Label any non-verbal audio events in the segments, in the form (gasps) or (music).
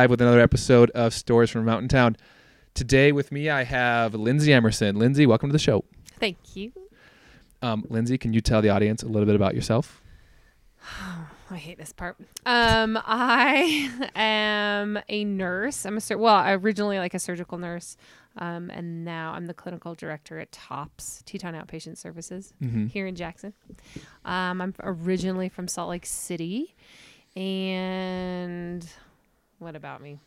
live with another episode of Stories from Mountain Town. Today with me, I have Lindsay Emerson. Lindsay, welcome to the show. Thank you. Um, Lindsay, can you tell the audience a little bit about yourself? (sighs) I hate this part. Um, I (laughs) am a nurse. I'm a sur- well, originally like a surgical nurse, um, and now I'm the clinical director at TOPS Teton Outpatient Services Mm-hmm. here in Jackson. Um, I'm originally from Salt Lake City, and what about me?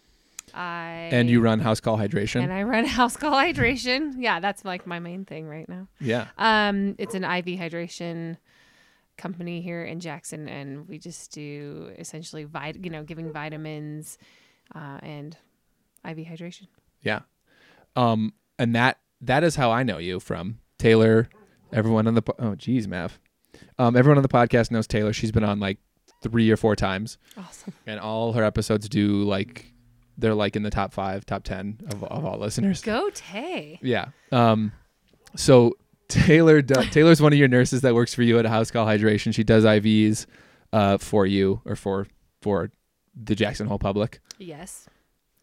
I And you run House Call Hydration. and I run (laughs) House Call Hydration. Yeah, that's like my main thing right now. yeah. Um, it's an IV hydration company here in Jackson, and we just do essentially, vit- you know, giving vitamins uh, and IV hydration. Yeah. Um, and that that is how I know you from Taylor. Everyone on the po- oh geez, Mav. Um, everyone on the podcast knows Taylor. She's been on like three or four times, Awesome. and all her episodes do like they're like in the top five, top ten of, of all listeners. Go Tay. Yeah. Um, so Taylor Taylor's one of your nurses that works for you at a house call hydration. She does IVs uh, for you or for for the Jackson Hole public. Yes,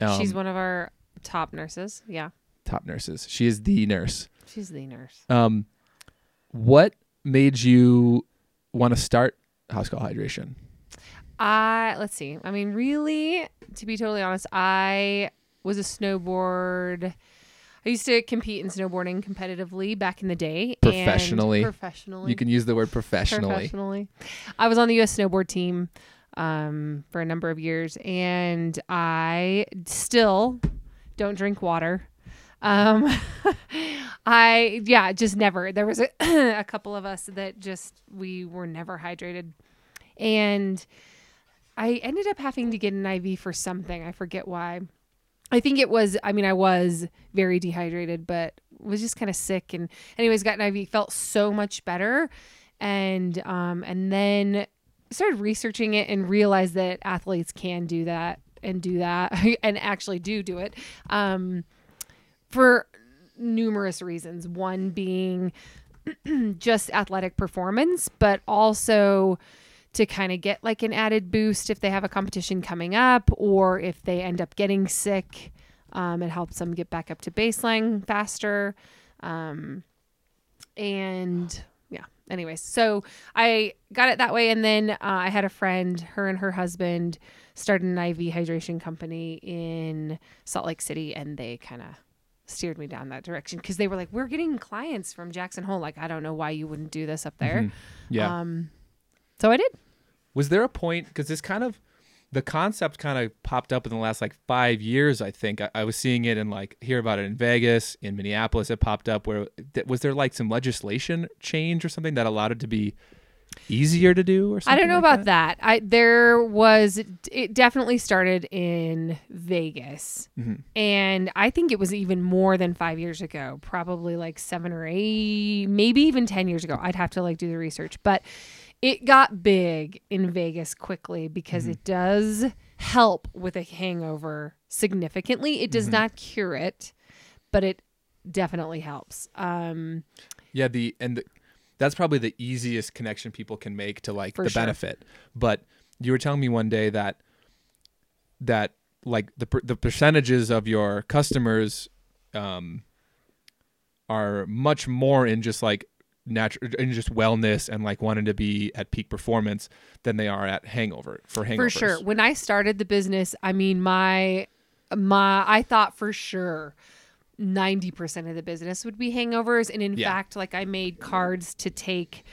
Um, she's one of our top nurses. Yeah, top nurses. She is the nurse. she's the nurse. Um, what made you want to start house call hydration? I let's see. I mean, really, to be totally honest, I was a snowboard. I used to compete in snowboarding competitively back in the day. and- Professionally. professionally. You can use the word professionally. professionally. I was on the U.S. snowboard team um, for a number of years, and I still don't drink water. Um, (laughs) I yeah, just never. There was a, (clears throat) a couple of us that just we were never hydrated, and I ended up having to get an IV for something. I forget why. I think it was. I mean, I was very dehydrated, but was just kind of sick. And anyways, got an IV. Felt so much better, and um, and then started researching it and realized that athletes can do that and do that (laughs) and actually do do it, um, for numerous reasons. One being (clears throat) just athletic performance, but also to kind of get like an added boost if they have a competition coming up or if they end up getting sick. Um, it helps them get back up to baseline faster. Um, and yeah, anyways, so I got it that way. And then uh, I had a friend, her and her husband started an IV hydration company in Salt Lake City, and they kind of steered me down that direction because they were like, We're getting clients from Jackson Hole. Like, I don't know why you wouldn't do this up there. Mhm. Yeah. Um, so I did. was there a point because this kind of the concept kind of popped up in the last like five years i think I, I was seeing it in like hear about it in vegas in minneapolis it popped up where was there like some legislation change or something that allowed it to be easier to do or something? I don't know like about that. I there was it definitely started in Vegas. Mhm. And I think it was even more than 5 years ago, probably like 7 or 8, maybe even 10 years ago. I'd have to like do the research, but it got big in Vegas quickly because it does help with a hangover significantly. It does not cure it, but it definitely helps. Um Yeah, the and the, that's probably the easiest connection people can make to like the sure. benefit. But you were telling me one day that that like the per- the percentages of your customers um are much more in just like natural and just wellness and like wanting to be at peak performance than they are at hangover for hangovers. For sure. When I started the business, I mean my my I thought for sure 90% of the business would be hangovers and in Yeah. fact like I made cards to take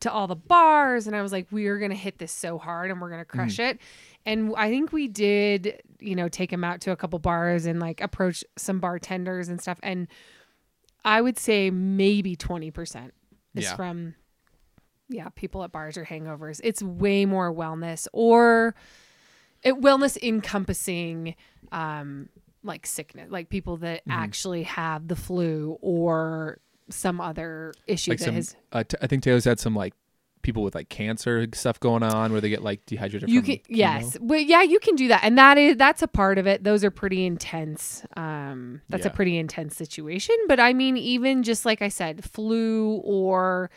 to all the bars and I was like we are going to hit this so hard and we're going to Mm-hmm. crush it. And I think we did, you know, take them out to a couple bars and like approach some bartenders and stuff and I would say maybe 20% is Yeah. from yeah, people at bars or hangovers. It's way more wellness or it, wellness encompassing um like sickness, like people that Mm-hmm. actually have the flu or some other issue Like that some, has uh, t- I think Taylor's had some like people with like cancer stuff going on where they get like dehydrated. you from can chemo. yes well yeah you can do that and that is that's a part of it those are pretty intense um that's a pretty intense situation but i mean even just like i said flu or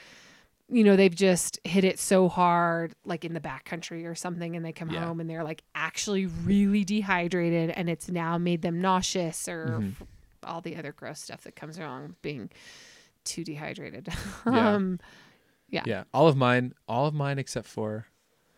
you know, they've just hit it so hard, like in the backcountry or something, and they come Yeah. home and they're like actually really dehydrated, and it's now made them nauseous or Mhm. all the other gross stuff that comes along with being too dehydrated. Yeah. (laughs) um, Yeah. Yeah. All of mine, all of mine except for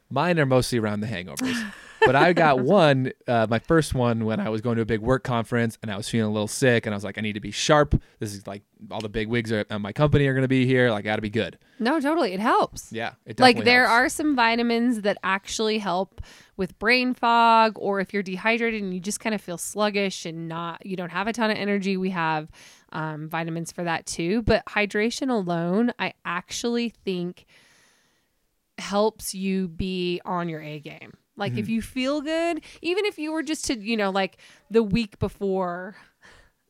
mine are mostly around the hangovers. (laughs) but I got one, uh, my first one when I was going to a big work conference and I was feeling a little sick and I was like, I need to be sharp. This is like all the big wigs are, at my company are going to be here. Like, I got to be good. no, totally, it helps. Yeah. It like there helps. are some vitamins that actually help with brain fog or if you're dehydrated and you just kind of feel sluggish and not you don't have a ton of energy we have um, vitamins for that too but hydration alone i actually think helps you be on your a game like if you feel good even if you were just to you know like the week before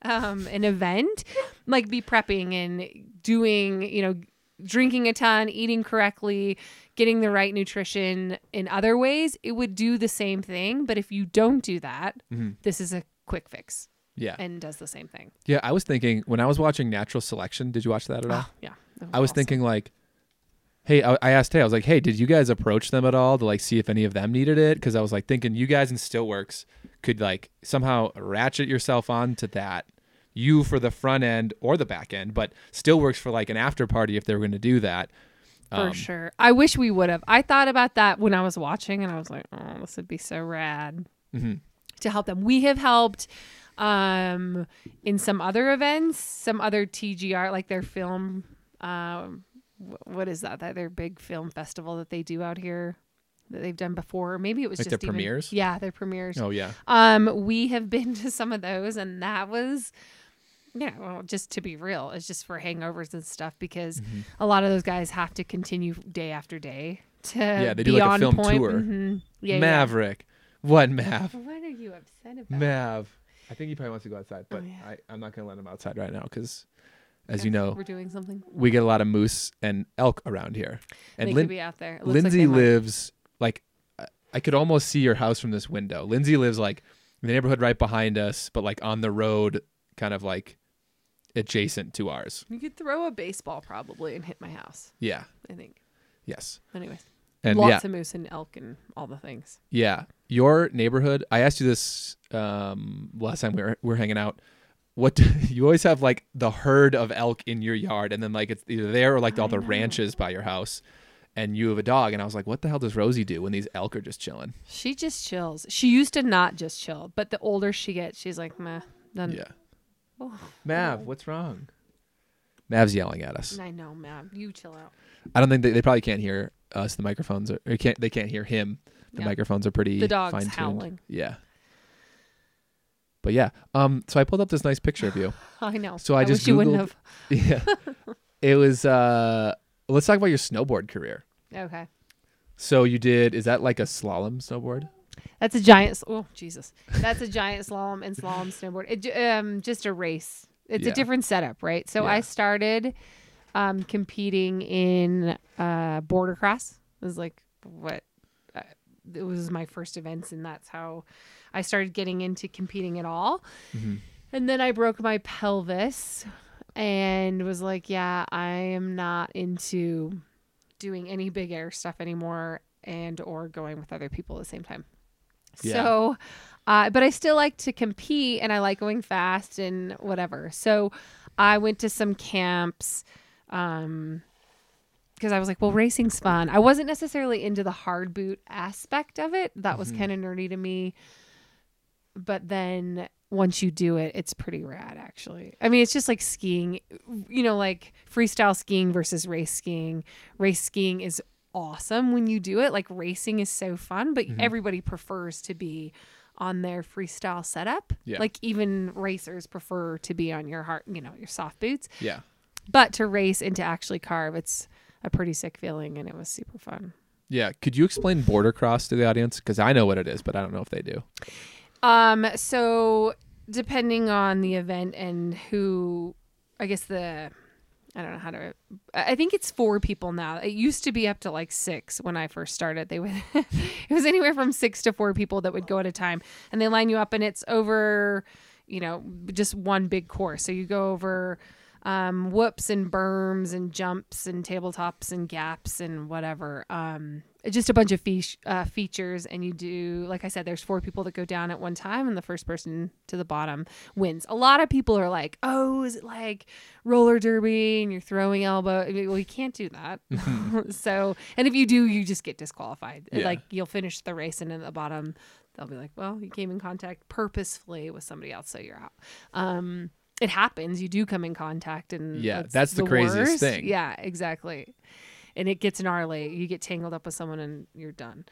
um an event (laughs) like be prepping and doing you know drinking a ton eating correctly getting the right nutrition in other ways it would do the same thing but if you don't do that Mhm. this is a quick fix Yeah. and does the same thing Yeah. I was thinking when I was watching Natural Selection, did you watch that at all? Oh, yeah I was awesome. thinking like, hey, I, I asked, hey, I was like, hey, did you guys approach them at all to like see if any of them needed it? Because I was like thinking you guys in Stillworks could like somehow ratchet yourself onto that. You for the front end or the back end, but Stillworks for like an after party if they were going to do that. for Um, sure i wish we would have i thought about that when i was watching and i was like oh this would be so rad mhm. to help them. We have helped um in some other events, some other TGR like their film um what is that? That their big film festival that they do out here that they've done before. Maybe it was Like just their even- premieres? Yeah, their premieres. Oh yeah, Um we have been (laughs) to some of those and that was yeah, well, just to be real, it's just for hangovers and stuff because Mm-hmm. a lot of those guys have to continue day after day to Yeah, they do be like a on film point. tour. Mhm. Yeah, yeah. Maverick. What Mav? What are you upset about? Mav. I think he probably wants to go outside, but Oh, yeah. I, I'm not going to let him outside right now because, as you know, we're doing something. we get a lot of moose and elk around here. And they Lin- could be out there. It looks like Lindsay they might. lives like I- I could almost see your house from this window. Lindsay lives like in the neighborhood right behind us, but like on the road, kind of like adjacent to ours. You could throw a baseball probably and hit my house. Yeah. I think. Yes. Anyways, And lots yeah, of moose and elk and all the things. yeah. Your neighborhood. I asked you this um, last time we were we were hanging out. What do, (laughs) you always have like the herd of elk in your yard, and then like it's either there or like all the ranches by your house. And you have a dog, and I was like, "What the hell does Rosie do when these elk are just chilling?" She just chills. She used to not just chill, but the older she gets, she's like, meh. Then Yeah. Oh, Mav, what's wrong? Mav's yelling at us. I know, mav You chill out. I don't think they, they probably can't hear us. The microphones are or can't they can't hear him. The Yeah. microphones are pretty The dog's fine-tuned. howling. Yeah. But yeah, um, so I pulled up this nice picture of you. (laughs) I know. So I just wish you wouldn't have. (laughs) yeah, it was. uh Let's talk about your snowboard career. Okay. So you did. Is that like a slalom snowboard? That's a giant. Oh Jesus! That's a giant slalom and slalom snowboard. It, um, just a race. It's Yeah. a different setup, right? So Yeah. I started um, competing in uh, boardercross. It was like what uh, it was my first events, and that's how I started getting into competing at all. Mm-hmm. And then I broke my pelvis and was like, yeah, I am not into doing any big air stuff anymore and or going with other people at the same time. Yeah. So, uh, but I still like to compete and I like going fast and whatever. So I went to some camps um because I was like, well, racing's fun. I wasn't necessarily into the hard boot aspect of it. That was Mhm. kind of nerdy to me. But then once you do it, it's pretty rad actually. I mean, it's just like skiing, you know, like freestyle skiing versus race skiing. Race skiing is awesome when you do it. Like racing is so fun, but Mhm. everybody prefers to be on their freestyle setup. Yeah. Like even racers prefer to be on your hard, you know, your soft boots. Yeah. But to race and to actually carve, it's a pretty sick feeling and it was super fun. Yeah. Could you explain boardercross to the audience? Because I know what it is, but I don't know if they do. Um, so depending on the event and who, I guess the, I don't know how to. I think it's four people now. It used to be up to like six when I first started. They would, (laughs) it was anywhere from six to four people that would go at a time, and they line you up, and it's over, you know, just one big course. So you go over um, whoops and berms and jumps and tabletops and gaps and whatever. Um, just a bunch of fe- uh, features, and you do, like I said, there's four people that go down at one time, and the first person to the bottom wins. A lot of people are like, "Oh, is it like roller derby and you're throwing elbow?" I mean, well, you can't do that. (laughs) (laughs) so, and if you do, you just get disqualified. Yeah. Like you'll finish the race, and at the bottom, they'll be like, "Well, you came in contact purposefully with somebody else, so you're out." Um, it happens. You do come in contact, and Yeah, it's that's the craziest worst. thing. Yeah, exactly. And it gets gnarly. You get tangled up with someone, and you're done.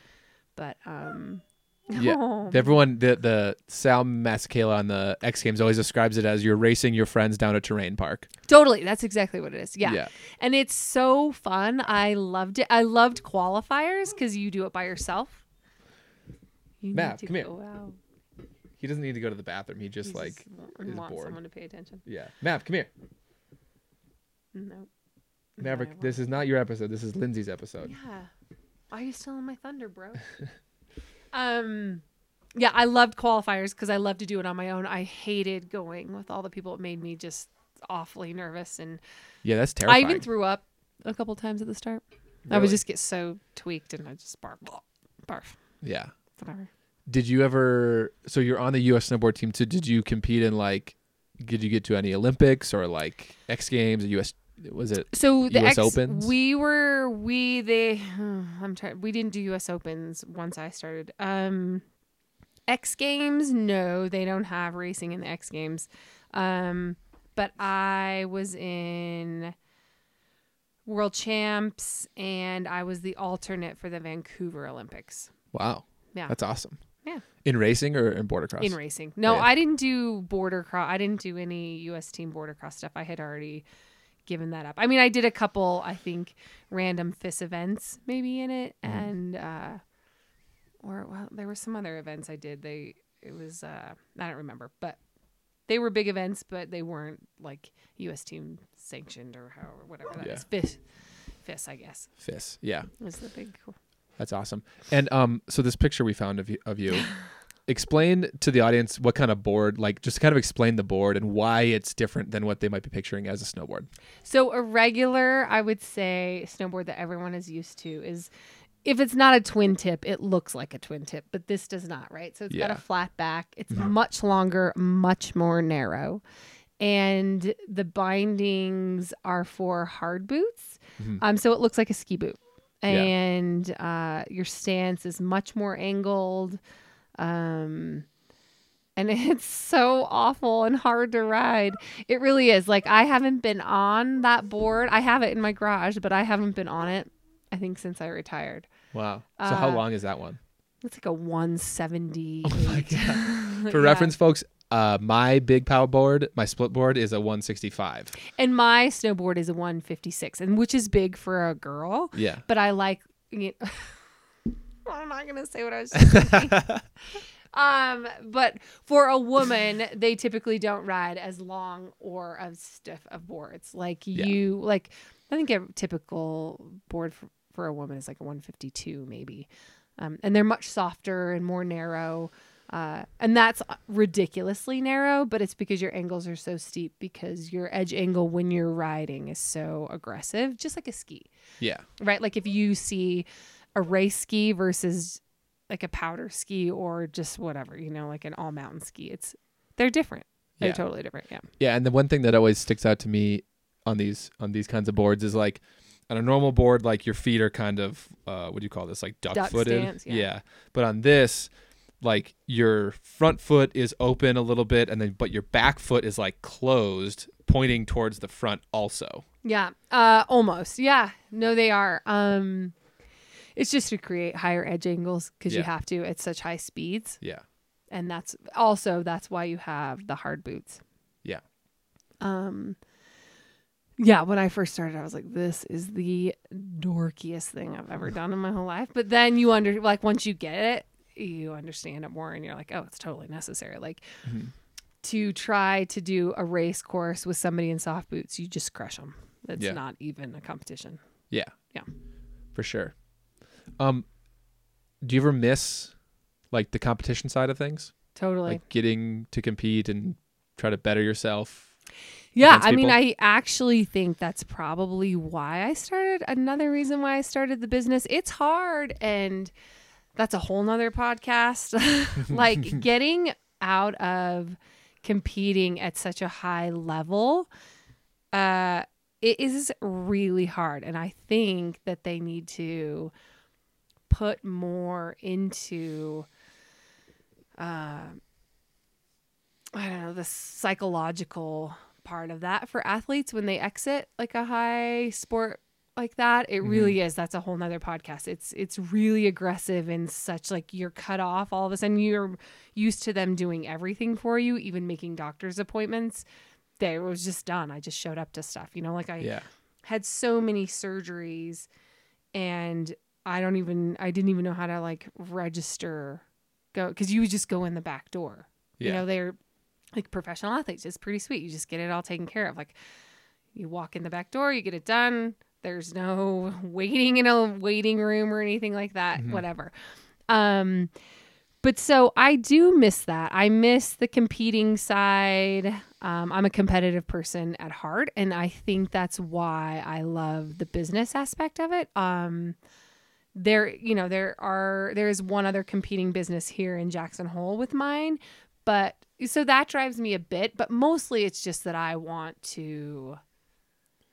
But um, Yeah. (laughs) oh, Everyone, the the Sal Masekela on the X Games always describes it as you're racing your friends down a terrain park. totally. That's exactly what it is. Yeah. Yeah. and it's so fun. I loved it. I loved qualifiers because you do it by yourself. You Matt, need to come here. He doesn't need to go to the bathroom. He just like just is want bored. someone to pay attention. yeah. Mav, come here. No. Maverick, this is not your episode. This is Lindsay's episode. Yeah. Why are you still in my thunder, bro? (laughs) um yeah, I loved qualifiers because I love to do it on my own. I hated going with all the people. It made me just awfully nervous and Yeah, that's terrifying. I even threw up a couple times at the start. I would just get so tweaked and I just barf barf. Yeah. Whatever. Did you ever? So you're on the U.S. snowboard team. So did you compete in like? Did you get to any Olympics or like X Games? Or U.S. Was it? So the US X, Opens? we were we they (sighs) I'm trying we didn't do US Opens once I started. Um X Games, no, they don't have racing in the X Games. Um but I was in World Champs and I was the alternate for the Vancouver Olympics. Wow. Yeah. That's awesome. Yeah. In racing or in boardercross? In racing. No, yeah. I didn't do boardercross. I didn't do any US team boardercross stuff. I had already given that up. I mean, I did a couple, I think, random FIS events maybe in it, Mm-hmm. and uh, or well, there were some other events I did. They it was uh, I don't remember, but they were big events, but they weren't like US team sanctioned or how or whatever that is. Yeah. FIS, FIS, I guess, FIS. Yeah. It was the big. That's awesome. And um, so this picture we found of you, of you, (laughs) explain to the audience what kind of board, like, just kind of explain the board and why it's different than what they might be picturing as a snowboard. So a regular, I would say, snowboard that everyone is used to is if it's not a twin tip, it looks like a twin tip, but this does not, right? So it's got a flat back. It's much longer, much more narrow. And the bindings are for hard boots. Mhm. Um, so it looks like a ski boot. Yeah. And uh, your stance is much more angled. Um, and (laughs) it's so awful and hard to ride. It really is. Like I haven't been on that board. I have it in my garage, but I haven't been on it. I think since I retired. Wow. So how Uh, long is that one? It's like a 170. Oh my god. (laughs) For reference, folks, uh, my big power board, my split board is a 165. And my snowboard is a 156, and which is big for a girl. Yeah. But I like. You (laughs) I'm not gonna say what I was. Just (laughs) um, but for a woman, they typically don't ride as long or as stiff of boards. Like Yeah. you, like I think a typical board for, for a woman is like a 152 maybe, um, and they're much softer and more narrow. Uh, and that's ridiculously narrow, but it's because your angles are so steep because your edge angle when you're riding is so aggressive, just like a ski Yeah. right? Like if you see a race ski versus like a powder ski or just whatever, you know, like an all mountain ski, it's they're different. They're Yeah. totally different. Yeah. Yeah, and the one thing that always sticks out to me on these on these kinds of boards is like on a normal board, like your feet are kind of uh, what do you call this, like duck footed? stance, yeah. But on this, like your front foot is open a little bit, and then but your back foot is like closed, pointing towards the front also. Yeah. Uh almost. Yeah. No, they are. Um it's just to create higher edge angles because you have to at such high speeds. Yeah. And that's also that's why you have the hard boots. Yeah. Um yeah, when I first started, I was like, "This is the dorkiest thing I've ever (laughs) done in my whole life." But then you under like once you get it, you understand it more, and you're like, "Oh, it's totally necessary." Like Mhm. to try to do a race course with somebody in soft boots, you just crush them. It's Yeah. not even a competition. Yeah. Yeah. For sure. Um do you ever miss like the competition side of things? Totally. Like getting to compete and try to better yourself? Yeah, I mean. I actually think that's probably why I started. Another reason why I started the business. It's hard, and that's a whole nother podcast. (laughs) like (laughs) getting out of competing at such a high level, uh, it is really hard, and I think that they need to put more into. Uh, I don't know the psychological part of that for athletes when they exit like a high sport like that it mm-hmm. really is that's a whole nother podcast it's it's really aggressive and such like you're cut off all of a sudden you're used to them doing everything for you even making doctor's appointments they it was just done i just showed up to stuff you know like i yeah. had so many surgeries and I don't even I didn't even know how to like register go cuz you would just go in the back door. You know, they're like professional athletes. It's pretty sweet. You just get it all taken care of. Like you walk in the back door, you get it done. There's no (laughs) waiting in a waiting room or anything like that, whatever. Um but so I do miss that. I miss the competing side. Um, I'm a competitive person at heart, and I think that's why I love the business aspect of it. Um, there, you know, there are there is one other competing business here in Jackson Hole with mine, but so that drives me a bit. But mostly, it's just that I want to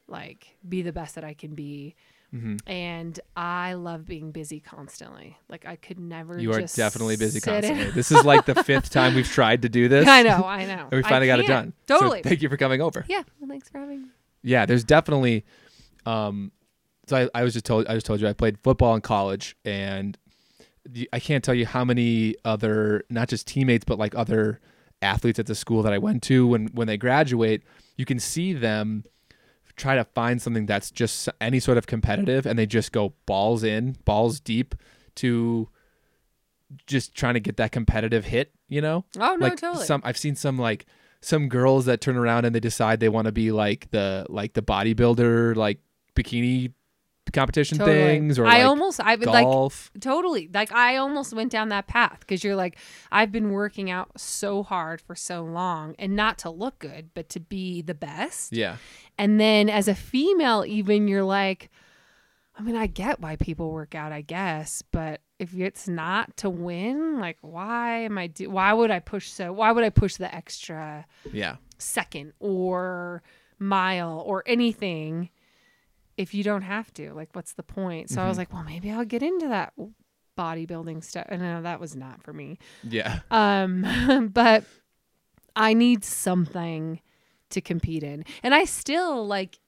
like be the best that I can be. Mhm. And I love being busy constantly. Like I could never. You are definitely busy constantly. this is like the fifth time we've tried to do (laughs) this. I know, I know. And we finally got it done. So Totally. thank you for coming over. yeah. Well, thanks for having me. Yeah, there's definitely um so I, I was just told I just told you I played football in college and I can't tell you how many other not just teammates but like other athletes at the school that I went to when when they graduate, you can see them try to find something that's just any sort of competitive and they just go balls in, balls deep to just trying to get that competitive hit, you know? Oh no, like totally. some I've seen some like some girls that turn around and they decide they want to be like the like the bodybuilder like bikini competition Totally. things or I like almost I would like golf. totally like I almost went down that path because you're like I've been working out so hard for so long and not to look good but to be the best. yeah. And then as a female, even you're like, I mean, I get why people work out, I guess, but if it's not to win, like, why am I do? Why would I push so? Why would I push the extra Yeah. second or mile or anything if you don't have to? Like, what's the point? So I was like, well, maybe I'll get into that bodybuilding stuff. And no, that was not for me. Yeah. Um, (laughs) but I need something to compete in. And I still like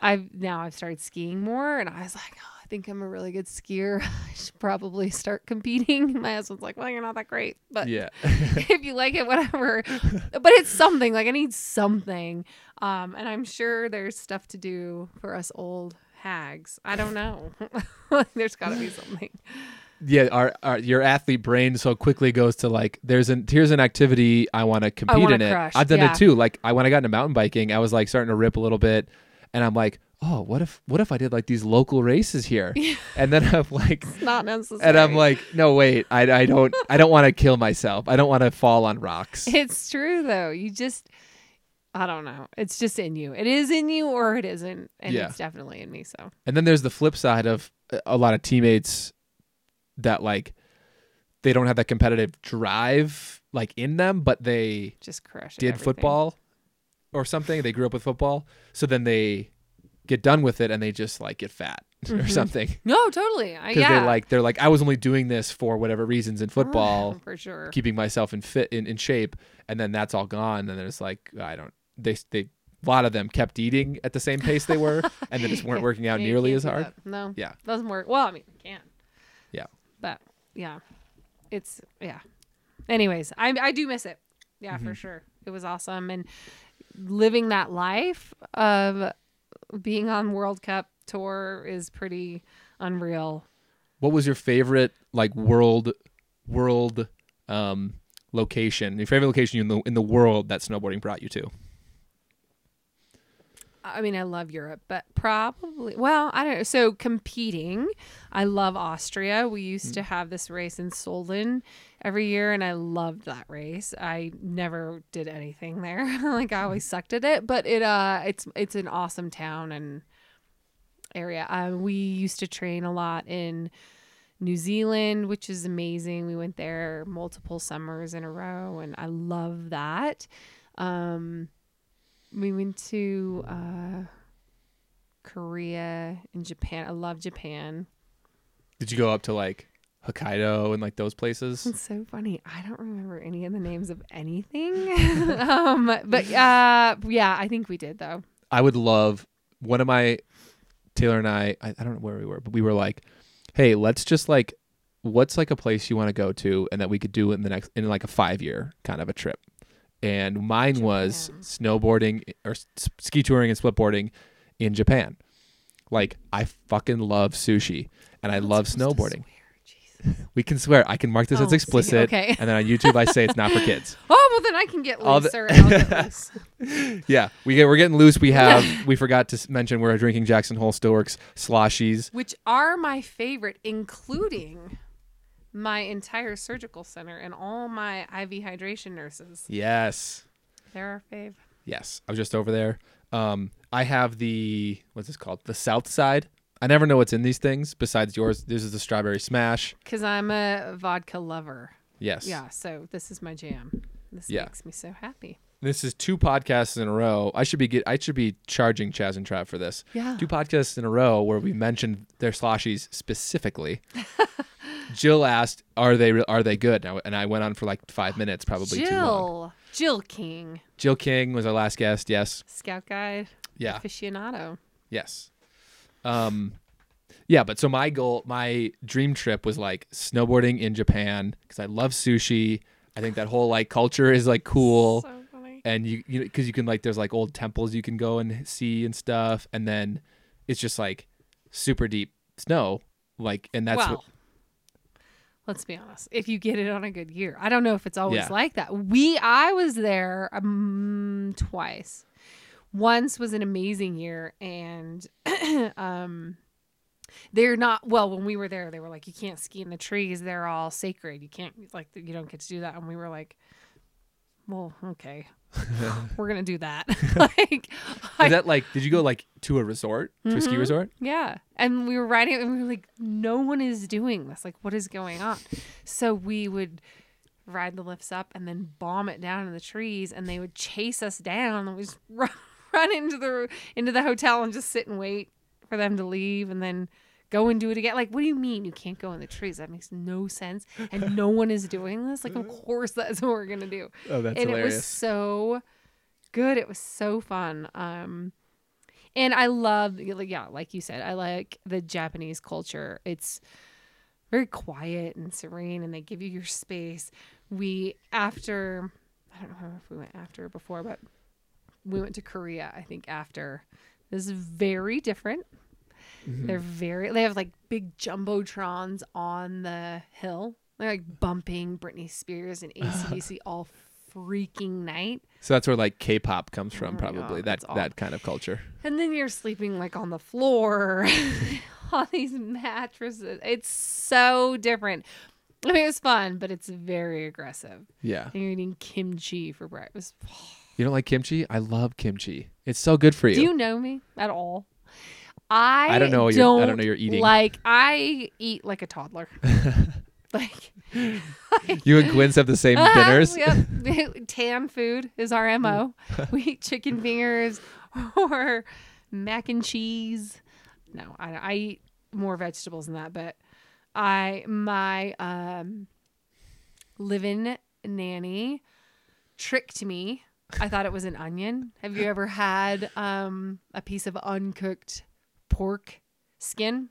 I've now I've started skiing more and I was like, oh, I think I'm a really good skier. (laughs) I should probably start competing. (laughs) My husband's like, Well, you're not that great. But Yeah. (laughs) if you like it, whatever. But it's something. Like I need something. Um, and I'm sure there's stuff to do for us old hags. I don't know. there's gotta be something. yeah, our, our your athlete brain so quickly goes to like there's an here's an activity I want to compete in it. I've done yeah. it too. Like I when I got into mountain biking, I was like starting to rip a little bit and I'm like, "Oh, what if what if I did like these local races here?" (laughs) And then I'm like It's not necessary. and I'm like, "No, wait. I I don't I don't want to kill myself. I don't want to fall on rocks." (laughs) It's true though. You just I don't know. It's just in you. It is in you or it isn't. And Yeah. it's definitely in me. So And then there's the flip side of uh, a lot of teammates that like they don't have that competitive drive like in them, but they just crush. did everything. football or something. They grew up with football, so then they get done with it and they just like get fat (laughs) or Mhm. something No, totally. I because yeah. they like they're like I was only doing this for whatever reasons in football, (laughs) for sure. keeping myself in fit in, in shape, and then that's all gone. And then it's like I don't they they a lot of them kept eating at the same pace they were, (laughs) and they just weren't working out nearly as hard. that. No. Yeah. Doesn't work. Well, I mean, it can. Yeah. But yeah, it's yeah. Anyways, I I do miss it. Yeah, Mm-hmm. for sure. It was awesome and living that life of being on World Cup tour is pretty unreal. What was your favorite like world world um location? Your favorite location in the in the world that snowboarding brought you to? I mean, I love Europe, but probably, well, I don't know. So competing, I love Austria. We used Mm. to have this race in Solden every year, and I loved that race. I never did anything there. (laughs) like I always sucked at it, but it uh, it's it's an awesome town and area. Um, we used to train a lot in New Zealand, which is amazing. We went there multiple summers in a row, and I love that. Um, we went to uh, Korea and Japan. I love Japan. Did you go up to like Hokkaido and like those places? It's so funny. I don't remember any of the names of anything. (laughs) um, but uh, yeah, I think we did though. I would love one of my Taylor and I, I. I don't know where we were, but we were like, "Hey, let's just like, what's like a place you want to go to, and that we could do in the next in like a five year kind of a trip." And mine was snowboarding or s- ski touring and splitboarding in Japan. Like I fucking love sushi and I I'm love snowboarding. We can swear. I can mark this Oh, as see, explicit. okay. (laughs) And then on YouTube, I say it's not for (laughs) kids. Oh well, then I can get All the- and I'll get (laughs) loose. Yeah, we get we're getting loose. We have we forgot to mention we're drinking Jackson Hole Stillworks sloshies. which are my favorite, including my entire surgical center and all my IV hydration nurses. Yes, They're our fave. yes. I was just over there. Um, I have the what's this called? The South Side. I never know what's in these things besides yours. This is the strawberry smash. Because I'm a vodka lover. Yes. Yeah, so this is my jam. This Yeah. makes me so happy. This is two podcasts in a row. I should be get. I should be charging Chaz and Trav for this. Yeah. Two podcasts in a row where we mentioned their sloshies specifically. (laughs) Jill asked, "Are they are they good?" And I, and I went on for like five minutes, probably too long. Jill. Jill King, Jill King was our last guest. Yes. Scout Guide Yeah. aficionado. Yes. Um, yeah. But so my goal, my dream trip was like snowboarding in Japan because I love sushi. I think that whole like culture is like cool, So and you you because you can like there's like old temples you can go and see and stuff, and then it's just like super deep snow, like and that's well, what, let's be honest. If you get it on a good year, I don't know if it's always Yeah. like that. We, I was there um, twice. Once was an amazing year, and (clears throat) um, they're not well. When we were there, they were like, "You can't ski in the trees; they're all sacred. You can't like you don't get to do that." And we were like, "Well, okay, (laughs) we're gonna do that." (laughs) (laughs) like, I is that like did you go like to a resort to a ski Mhm. resort? Yeah. And we were riding it and we were like, no one is doing this. Like, what is going on? So we would ride the lifts up and then bomb it down in the trees and they would chase us down and we just run, run into the into the hotel and just sit and wait for them to leave and then go and do it again. Like, what do you mean you can't go in the trees? That makes no sense. And no one is doing this. Like, of course that's what we're gonna do Oh, that's and it was so good. It was so fun. Um, and I love, yeah, like you said, I like the Japanese culture. It's very quiet and serene, and they give you your space. We after, I don't know if we went after or before, but we went to Korea. I think after. This is very different. Mm-hmm. They're very. They have like big jumbotrons on the hill. They're like bumping Britney Spears and (laughs) ACDC all freaking night. So that's where like K-pop comes from, Oh probably God, that that's that kind of culture. And then you're sleeping like on the floor (laughs) on these mattresses. It's so different. I mean, it was fun, but it's very aggressive. Yeah. And you're eating kimchi for breakfast. (sighs) You don't like kimchi? I love kimchi. It's so good for you. Do you know me at all? I I don't know you're- I don't know you're eating. Like I eat like a toddler. (laughs) like You and Gwen's have the same (laughs) Uh-huh, dinners. Yep. (laughs) Tan food is our MO. we eat chicken fingers or mac and cheese. No, I, I eat more vegetables than that, but I my um live-in nanny tricked me. I thought it was an onion. Have you ever had um a piece of uncooked pork skin?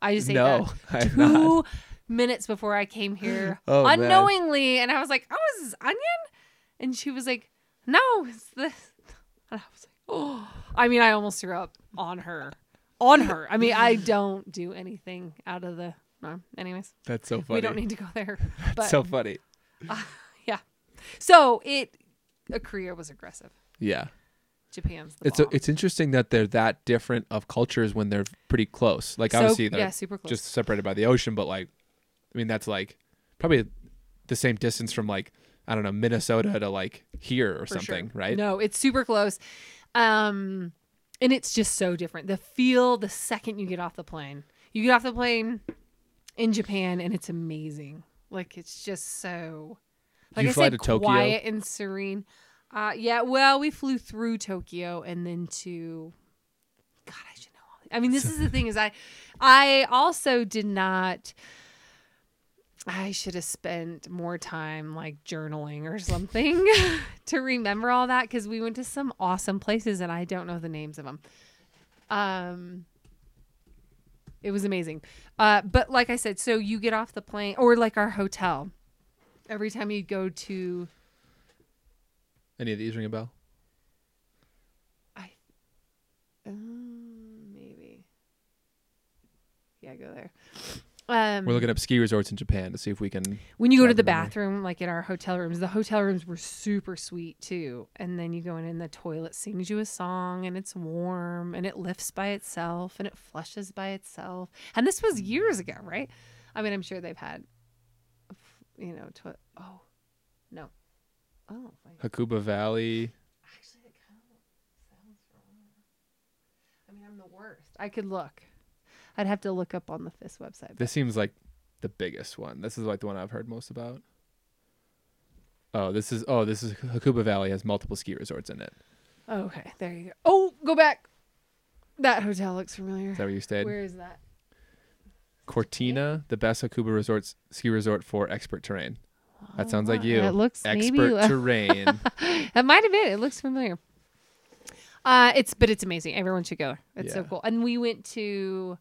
I just ate No, that have not. two minutes before I came here (laughs) Oh, man. unknowingly, and I was like, "Oh, is this onion?" And she was like, "No, it's this." (laughs) And I was like, "Oh!" I mean, I almost threw up on her, on her. I mean, I don't do anything out of the. No, anyways, That's so funny. we don't need to go there. (laughs) But so funny. yeah, so it, uh, Korea was aggressive. Yeah. Japan's the It's a, bomb. it's interesting that they're that different of cultures when they're pretty close. Like So- obviously they're yeah, super close. just separated by the ocean, but like I mean that's like probably the same distance from like I don't know Minnesota to like here or for sure. something, right? No, it's super close. Um, and it's just so different. The feel the second you get off the plane. You get off the plane in Japan, and it's amazing. Like it's just so. Like you I fly said, to Tokyo? quiet and serene. Uh, yeah. Well, we flew through Tokyo and then to. God, I should know all. I mean, this is the thing: is I, I also did not. I should have spent more time like journaling or something (laughs) to remember all that because we went to some awesome places and I don't know the names of them. Um, it was amazing. Uh, but like I said, so you get off the plane or like our hotel. Every time you go to, Any of these ring a bell? I, um, maybe. Yeah, go there. Um, We're looking up ski resorts in Japan to see if we can. when you go to the memory. bathroom, like in our hotel rooms, the hotel rooms were super sweet too. And then you go in and the toilet sings you a song and it's warm and it lifts by itself and it flushes by itself. And this was years ago, right? I mean, I'm sure they've had, you know, to- oh, no. Oh, wait. Hakuba Valley. Actually, it kind of sounds wrong. I mean, I'm the worst. I could look. I'd have to look up on the FIS website. This seems like the biggest one. This is like the one I've heard most about. Oh, this is oh, this is Hakuba Valley has multiple ski resorts in it. Oh, okay, there you go. Oh, go back. That hotel looks familiar. Is that where you stayed? Where is that? Cortina, the best Hakuba resorts ski resort for expert terrain. That sounds like you. It looks Expert maybe (laughs) terrain. (laughs) that might have been. It looks familiar. Uh, it's but it's amazing. Everyone should go. It's so cool. And we went to.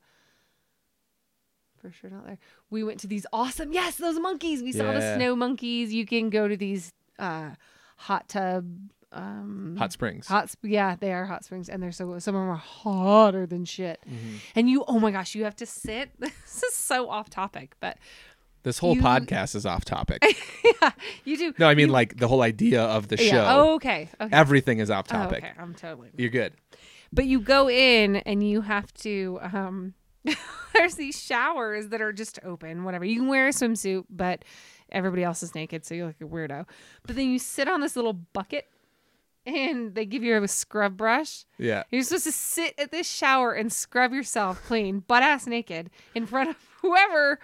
For sure, not there. We went to these awesome. Yes, those monkeys. We saw the snow monkeys. You can go to these uh, hot tub. Um, Hot springs. Hot, sp- yeah, they are hot springs, and they're so some of them are hotter than shit. Mhm. And you, oh my gosh, you have to sit. (laughs) This is so off topic, but This whole You- podcast is off topic. (laughs) yeah, you do. No, I mean you- like the whole idea of the yeah. show. Oh, okay. Okay. Everything is off Oh, topic. okay. I'm totally. You're good. But you go in and you have to. um (laughs) There's these showers that are just open. Whatever. You can wear a swimsuit, but everybody else is naked, so you look like a weirdo. But then you sit on this little bucket, and they give you a scrub brush. Yeah. You're supposed to sit at this shower and scrub yourself clean, butt ass naked, in front of (laughs) whoever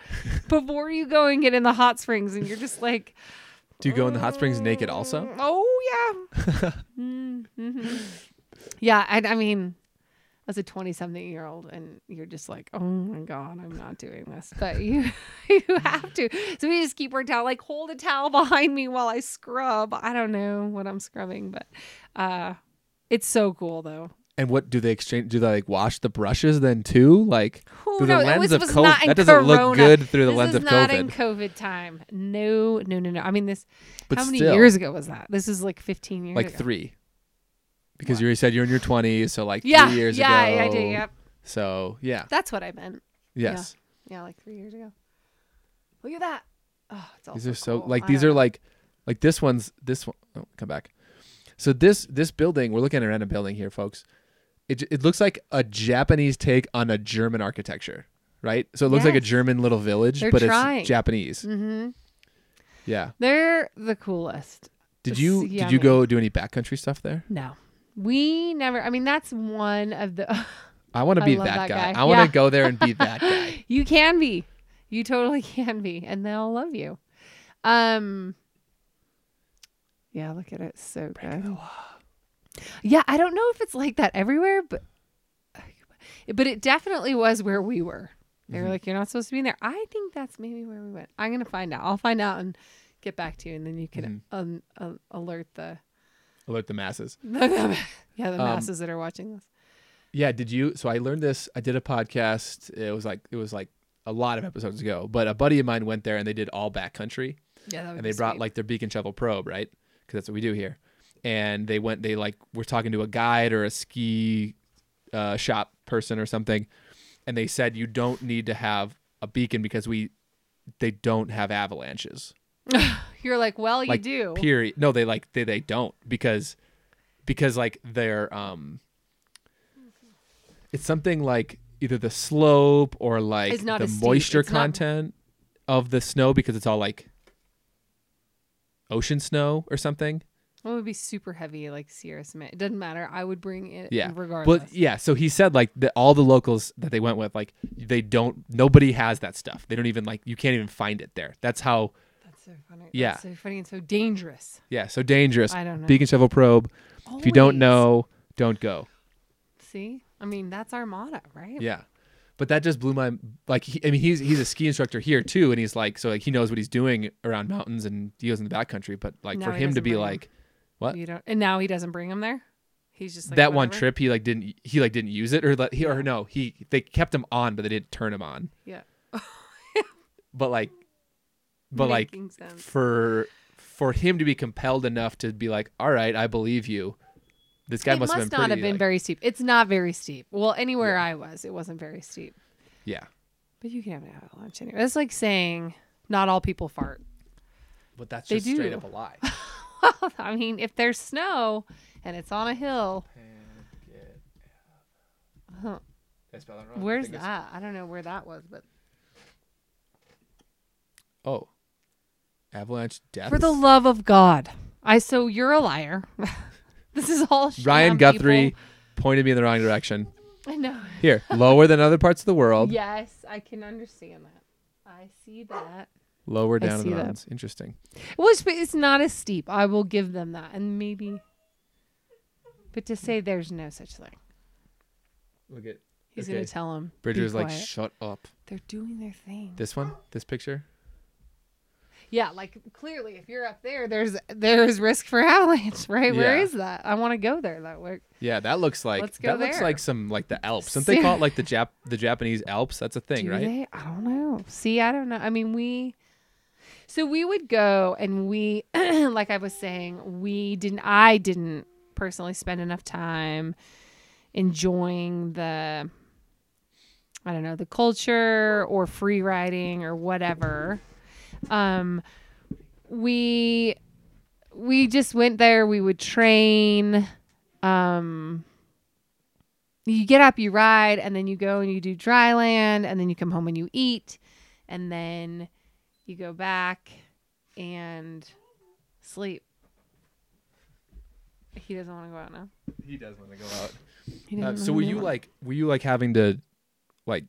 before you go and get in the hot springs. And you're just like, Do you go in the hot springs naked also? "Mm, Oh yeah, (laughs) Mhm. yeah. I, I mean, as a twenty-something year old, and you're just like, oh my god, I'm not doing this, but (laughs) you you have to. So we just keep our towel, like hold a towel (laughs) behind me while I scrub. I don't know what I'm scrubbing, but uh, it's so cool though. And what do they exchange? Do they like wash the brushes then too? Like Who through the? It lens of COVID? That doesn't look good through the this lens of not COVID. in COVID time. No, no, no, no. I mean, this. but how many years ago was that? This is like 15 years. like ago. three. Because you already said you're in your 20s, so like Yeah, three years ago. yeah, ago. I did. Yep, So yeah, that's what I meant. yes. Yeah, like three years ago. Look at that. Oh, it's all These are so cool. like I these are know. like like this one's this one oh come back. So this this building we're looking at a random building here, folks. It it looks like a Japanese take on a German architecture, right? So it looks like a German little village, They're but trying. it's Japanese. Mhm. Yeah. They're the coolest. Did you did you go do any backcountry stuff there? No, we never. I mean, that's one of the. (laughs) I want to be that, that guy. guy. I want to Yeah. go there and be (laughs) that guy. you can be. You totally can be, and they'll love you. Um. Yeah, look at it. So good. Yeah, I don't know if it's like that everywhere, but but it definitely was where we were. They were Mhm. like, "You're not supposed to be in there." I think that's maybe where we went. I'm gonna find out. I'll find out and get back to you, and then you can um, uh, alert the Alert the masses. (laughs) yeah the Um, masses that are watching this. Yeah, did you? So I learned this. I did a podcast. It was like it was like a lot of episodes ago. But a buddy of mine went there and they did all backcountry, Yeah, and they brought sweet. like their beacon shovel probe, right? Because that's what we do here. And they went. They like were talking to a guide or a ski uh, shop person or something, and they said you don't need to have a beacon because we they don't have avalanches. (sighs) You're like, well, you like, do. Period. No, they like they they don't because because like they're um it's something like either the slope or like It's not the moisture It's not- content of the snow because it's all like ocean snow or something. It would be super heavy, like Sierra cement. It doesn't matter. I would bring it Yeah. regardless. But yeah, so he said like the, all the locals that they went with, like they don't, nobody has that stuff. They don't even like, you can't even find it there. That's how, so funny. Yeah. That's so funny and so dangerous. yeah, so dangerous. I don't know. Beacon Shovel Probe. If you don't know, don't go. See? I mean, that's our motto, right? Yeah. But that just blew my like. He, I mean, he's he's a ski instructor here too, and he's like, so like he knows what he's doing around mountains, and he goes in the backcountry. But like Now for him to be like what? You don't and now he doesn't bring him there? He's just like that one trip, he like didn't he like didn't use it or let he Yeah. or no he they kept him on, but they didn't turn him on. Yeah. (laughs) But like, but like sense. for for him to be compelled enough to be like, all right, I believe you. This guy it must, have been not pretty, have been like- very steep. It's not very steep. Well, anywhere Yeah. I was, it wasn't very steep. yeah. But you can have an avalanche anyway. That's like saying not all people fart. But that's They just straight up a lie. Well, (laughs) I mean, if there's snow and it's on a hill, huh, Did I spell that wrong? Where's think that? I don't know where that was, but Oh, avalanche death. for the love of God, I so you're a liar. (laughs) this is all sham, Ryan Guthrie people. pointed me in the wrong direction. I know. Here, lower than other parts of the world. Yes, I can understand that. I see that. Lower down in the that. mountains. Interesting. Well, it's, it's not as steep. I will give them that, and maybe. But to say there's no such thing, Look at he's Okay. gonna tell him. Bridger's like, shut up. they're doing their thing. This one, this picture. Yeah, like clearly, if you're up there, there's there's risk for avalanche, (laughs) right? Where Yeah. is that? I want to go there. That work. Yeah, that looks like Let's go that looks like some like the Alps. Don't they call it like the Jap the Japanese Alps? That's a thing, Do right? they? I don't know. See, I don't know. I mean, we. So we would go, and we, (clears throat) like I was saying, we didn't. I didn't personally spend enough time enjoying the. I don't know the culture or free riding or whatever. Um, we we just went there. We would train. Um, you get up, you ride, and then you go and you do dry land, and then you come home and you eat, and then you go back and sleep. He doesn't want to go out now. He does want to go out. Uh, so were you like were you like having to like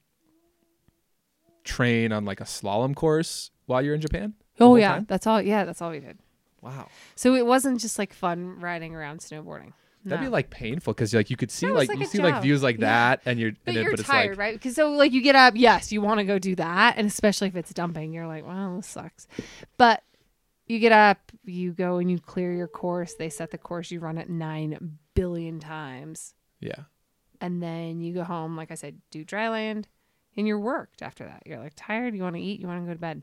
train on like a slalom course while you're in Japan? Oh yeah, time? that's all. Yeah, that's all we did. Wow. So it wasn't just like fun riding around snowboarding. That'd be like painful because like you could see No, like, like you see like views like Yeah. that and you're But and then, you're but tired, like right? Because so like you get up, yes, you want to go do that, and especially if it's dumping, you're like, wow, this sucks. But you get up, you go and you clear your course. They set the course, you run it nine billion times, yeah. and then you go home. Like I said, do dry land, and you're worked after that. You're like tired. You want to eat. You want to go to bed.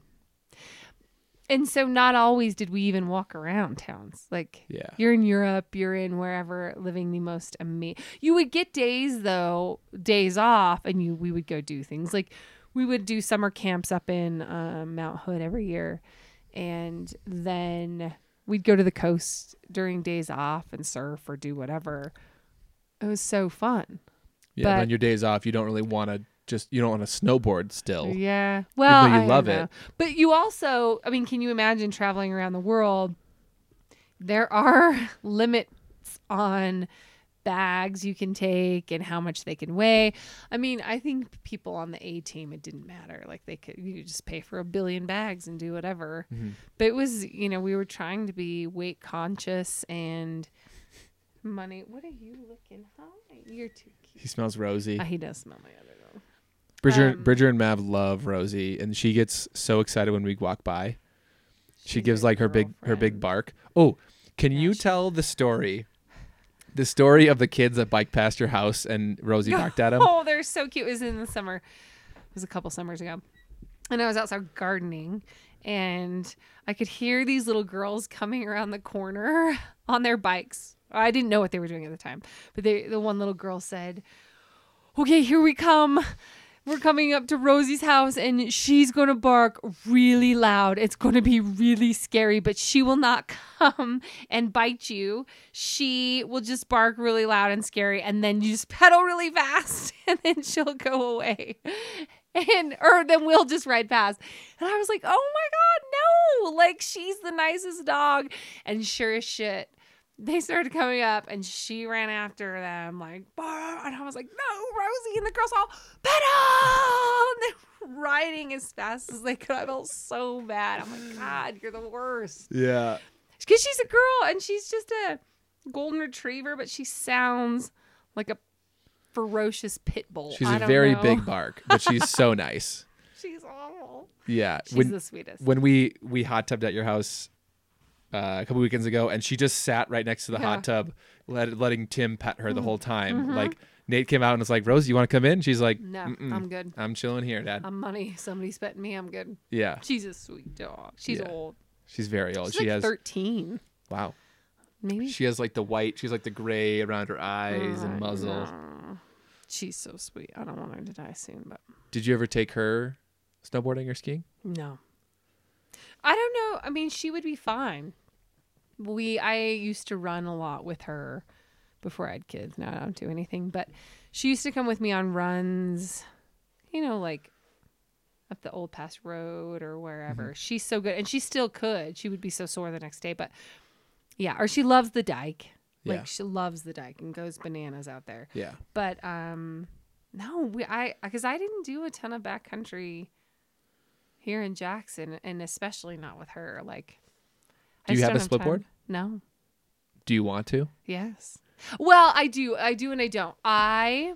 And so, not always did we even walk around towns. Like Yeah. you're in Europe, you're in wherever, living the most amazing. You would get days though, days off, and you we would go do things like we would do summer camps up in um, Mount Hood every year, and then we'd go to the coast during days off and surf or do whatever. It was so fun. Yeah. But But- on your days off, you don't really want to just you don't want to snowboard still. Yeah. Well, you I love it. But you also, I mean, can you imagine traveling around the world? There are (laughs) limits on bags you can take and how much they can weigh. I mean, I think people on the A team it didn't matter. Like they could you could just pay for a billion bags and do whatever. Mhm. But it was, you know, we were trying to be weight conscious and money. What are you looking? Hi, you're too cute. He smells rosy. Ah, he does smell my other though. Bridger, um, Bridger and Mav love Rosie, and she gets so excited when we walk by. She gives like her big her big bark. Oh, can Yeah, you she- tell the (laughs) story? The story of the kids that bike past your house and Rosie (laughs) barked at them. Oh, they're so cute. It was in the summer. It was a couple summers ago. And I was outside gardening and I could hear these little girls coming around the corner (laughs) on their bikes. I didn't know what they were doing at the time. But they the one little girl said, "Okay, here we come. We're coming up to Rosie's house and she's going to bark really loud. It's going to be really scary, but she will not (laughs) come and bite you. She will just bark really loud and scary and then you just pedal really fast (laughs) and then she'll go away. And or then we'll just ride past. And I was like, "Oh my god, no, no, like she's the nicest dog. And sure as shit, they started coming up and she ran after them like, "Bah!" and I was like, no, Rosie. And the girls all, pedal! (laughs) And they're riding as fast as they could. I felt so bad. I'm like, God, you're the worst. Yeah. Because she's a girl and she's just a golden retriever, but she sounds like a ferocious pit bull. She's a very know. big (laughs) bark, but she's so nice. She's awful. Yeah. She's when the sweetest. when we we hot tubbed at your house uh, a couple weekends ago, and she just sat right next to the Yeah. Mm-hmm. hot tub, let, letting Tim pet her the whole time. Like Nate came out and was like, "Rosie, you want to come in?" She's like, no, "Mm-mm, I'm good. I'm chilling here, Dad." I'm money. Somebody's petting me. I'm good. yeah, She's a sweet dog. She's Yeah. old. she's very old. She's she like has 13. wow. Maybe. She has like the white. She's like the gray around her eyes and Uh, muzzle. no. She's so sweet. I don't want her to die soon, but Did you ever take her snowboarding or skiing? no. I don't know. I mean, she would be fine. We I used to run a lot with her before I had kids. Now I don't do anything, but she used to come with me on runs. You know, like up the old pass road or wherever. She's so good, and she still could. She would be so sore the next day, but yeah. Or she loves the dike. Like Yeah. she loves the dike and goes bananas out there. Yeah. But um, no, we I because I didn't do a ton of backcountry here in Jackson, and especially not with her. Like, Do you have a split board? No. Do you want to? Yes. Well, I do. I do, and I don't. I,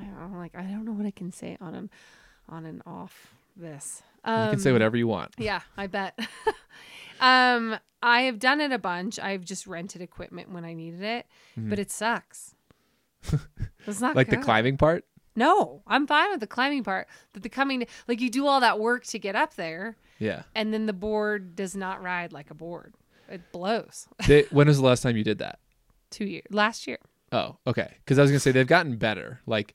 I don't like. I don't know what I can say on an, on and off this. Um, you can say whatever you want. Yeah, I bet. (laughs) um, I have done it a bunch. I've just rented equipment when I needed it, but it sucks. (laughs) It's not Mm-hmm. Like the climbing part. No, I'm fine with the climbing part. But the coming, like you do all that work to get up there, Yeah. and then the board does not ride like a board. It blows. (laughs) They, when was the last time you did that? Two years last year. Oh, okay. Because I was gonna say they've gotten better. Like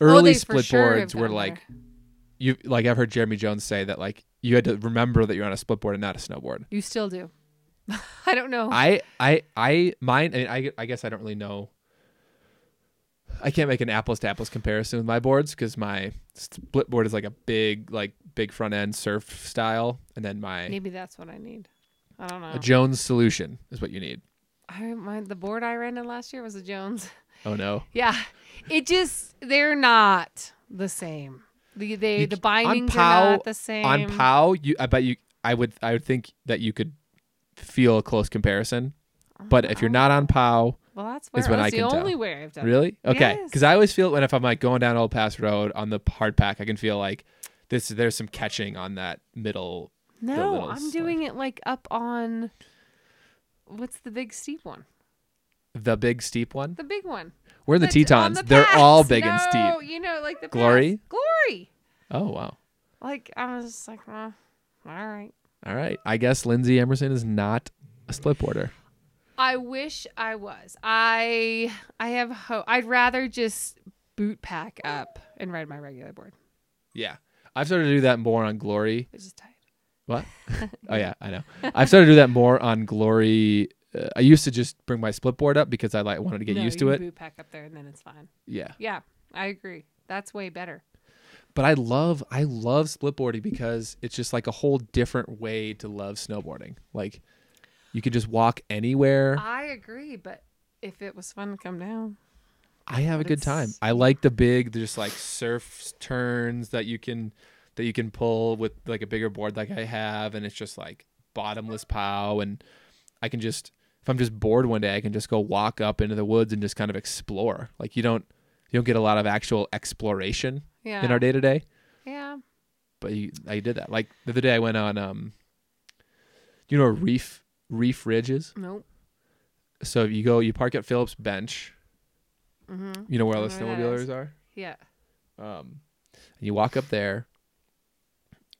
Oh, early split sure boards were like better. you like I've heard Jeremy Jones say that like you had to remember that you're on a split board and not a snowboard. You still do. (laughs) I don't know. I I I mine. I, mean, I I guess I don't really know. I can't make an apples to apples comparison with my boards because my split board is like a big like big front end surf style, and then my Maybe that's what I need. I don't know. a Jones solution is what you need. I my the board I ran in last year was a Jones. Oh no. (laughs) yeah, it just they're not the same. The they You the c- on bindings POW- are not the same. On POW, you I bet you I would I would think that you could feel a close comparison. But if you're not on POW, well, that's where is when that's I the can tell. only way I've done. it. really? Okay. Yes. Because I always feel when if I'm like going down Old Pass Road on the hard pack, I can feel like this there's some catching on that middle. No, I'm slide. doing it like up on what's the big steep one? The big steep one. The big one. We're in the on Tetons? the They're all big and No, steep. You know, like the Glory? pass. Glory. Oh wow. Like I was just like, all right. All right. I guess Lindsay Emerson is not a split boarder. I wish I was. I I have hope. I'd rather just boot pack up and ride my regular board. Yeah. I've started to do that more on Glory. It's just tight. What? (laughs) oh yeah, I know. I've started to do that more on Glory. Uh, I used to just bring my split board up because I like wanted to get No, used you to can it. Boot pack up there and then it's fine. Yeah. Yeah, I agree. That's way better. But I love I love split boarding because it's just like a whole different way to love snowboarding. Like you could just walk anywhere. I agree, but if it was fun to come down, I have a good time. I like the big just like surf turns that you can that you can pull with like a bigger board like I have and it's just like bottomless pow and I can just if I'm just bored one day I can just go walk up into the woods and just kind of explore. Like you don't you don't get a lot of actual exploration yeah, in our day to day, yeah. but you I did that. Like the other day I went on um you know where reef reef Ridges. Nope. So you go you park at Phillips bench. Mm-hmm. You know where all the know where that is. snowmobilers are? Yeah. Um, and you walk up there,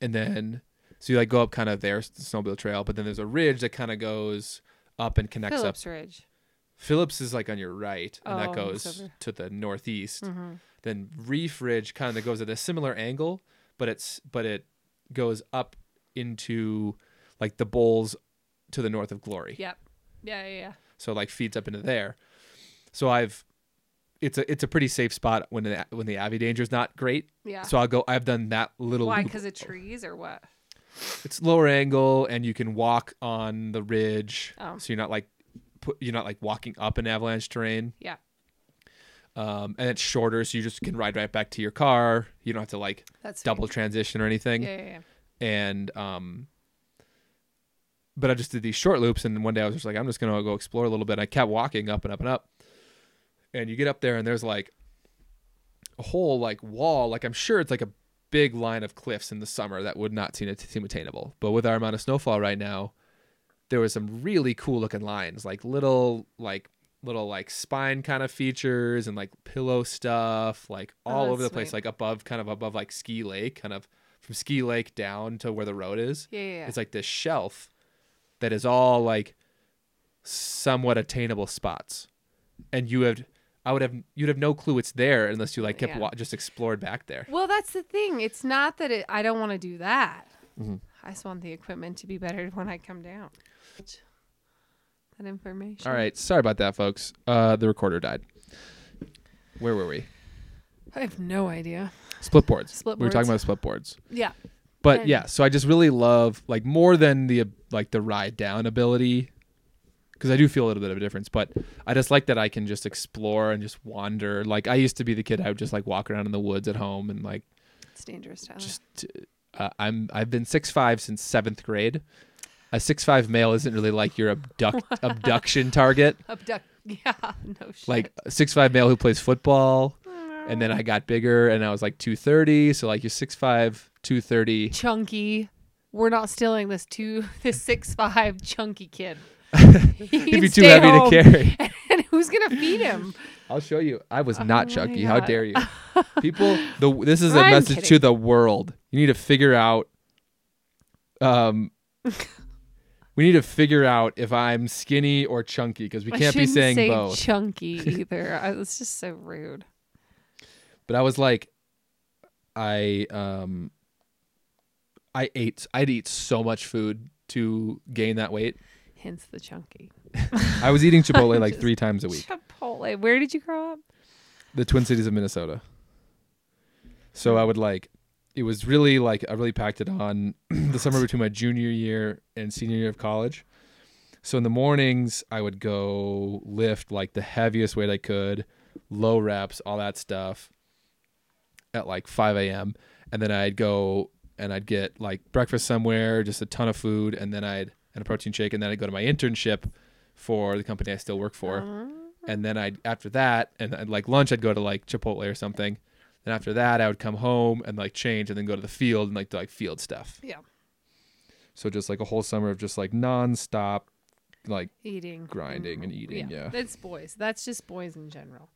and then so you like go up kind of their snowmobile trail, but then there's a ridge that kind of goes up and connects up. Phillips Ridge. Phillips is like on your right, and Oh, that goes to the northeast. Mm-hmm. Then Reef Ridge kind of goes at a similar angle, but it's but it goes up into like the bowls to the north of Glory. Yep. Yeah, yeah, yeah. So like feeds up into there. So I've it's a it's a pretty safe spot when the when the avi danger is not great. Yeah. So I'll go. I've done that little. Why? Because of trees or what? it's lower angle and you can walk on the ridge, Oh. so you're not like put, you're not like walking up an avalanche terrain. Yeah. Um, and it's shorter, so you just can ride right back to your car. You don't have to like That's double transition or anything. Yeah, yeah, yeah. And um, but I just did these short loops, and one day I was just like, I'm just gonna go explore a little bit. I kept walking up and up and up, and you get up there, and there's like a whole like wall. Like I'm sure it's like a big line of cliffs in the summer that would not seem, seem attainable. But with our amount of snowfall right now, there was some really cool looking lines, like little like little like spine kind of features and like pillow stuff, like Oh, all that's over the place, like above kind of above like Ski Lake, kind of from Ski Lake down to where the road is. Yeah, yeah, yeah. It's like this shelf that is all like somewhat attainable spots, and you have. I would have you'd have no clue it's there unless you like kept Yeah. wa- just explored back there. Well, that's the thing. It's not that it, I don't want to do that. Mhm. I just want the equipment to be better (laughs) when I come down. That information. All right, sorry about that, folks. Uh, the recorder died. Where were we? I have no idea. Split boards. Split We were talking about split boards. Yeah. But yeah, so I just really love like more than the like the ride down ability because I do feel a little bit of a difference, but I just like that I can just explore and just wander. Like I used to be the kid I would just like walk around in the woods at home and like It's dangerous, Tyler. just uh, I'm I've been six five since seventh grade. A six five male isn't really like your abduct (laughs) abduction target. Abduct. Yeah. (laughs) No shit. Like a six five male who plays football, and then I got bigger and I was like two thirty. So like you're six five, two thirty. chunky. We're not stealing this two (laughs) this six five chunky kid. (laughs) He'd be too heavy to carry. (laughs) And who's gonna feed him? I'll show you. I was Oh not my chunky. How dare you? People, the this is a I'm message to the world. You need to figure out. Um, we need to figure out if I'm skinny or chunky because we can't be saying say both. chunky either. I, it's just so rude. but I was like, I um, I ate. I'd eat so much food to gain that weight. Hence the chunky. I was eating Chipotle (laughs) like three times a week. Chipotle. Where did you grow up? the Twin Cities of Minnesota. So I would like it was really like I really packed it on (clears throat) the summer between my junior year and senior year of college. So in the mornings I would go lift like the heaviest weight I could, low reps, all that stuff at like 5 a.m. And then I'd go and I'd get like breakfast somewhere, just a ton of food, and then I'd and a protein shake, and then I'd go to my internship for the company I still work for Uh, and then I'd after that and, and like lunch I'd go to like Chipotle or something. Then after that I would come home and like change and then go to the field and like do like field stuff. Yeah. So just like a whole summer of just like nonstop like eating. grinding and eating, yeah. That's boys. That's just boys in general.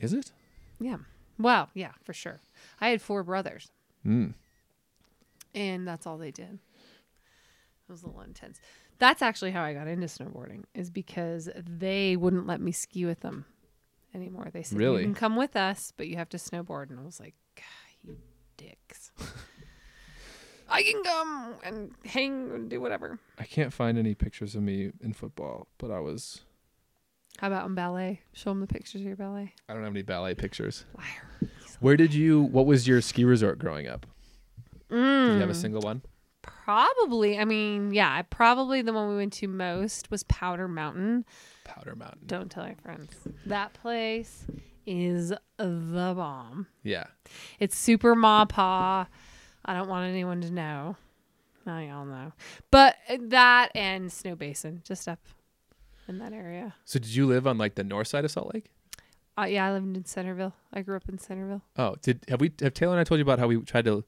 is it? Yeah. Well, yeah, for sure. I had four brothers, Mm. And that's all they did. It was a little intense. That's actually how I got into snowboarding, is because they wouldn't let me ski with them anymore. They said, Really? You can come with us, but you have to snowboard. And I was like, you dicks. (laughs) I can come and hang and do whatever. I can't find any pictures of me in football, but I was How about in ballet? Show them the pictures of your ballet. I don't have any ballet pictures. Liar. Where did you what was your ski resort growing up? Did you have a Mm. single one? Probably. I mean, yeah, probably the one we went to most was Powder Mountain. Powder Mountain. Don't tell your friends. That place is the bomb. Yeah. It's super ma pa. I don't want anyone to know. Now y'all know. But that and Snowbasin, just up in that area. So did you live on like the north side of Salt Lake? Uh, yeah, I lived in Centerville. I grew up in Centerville. Oh, did have we have Taylor and I told you about how we tried to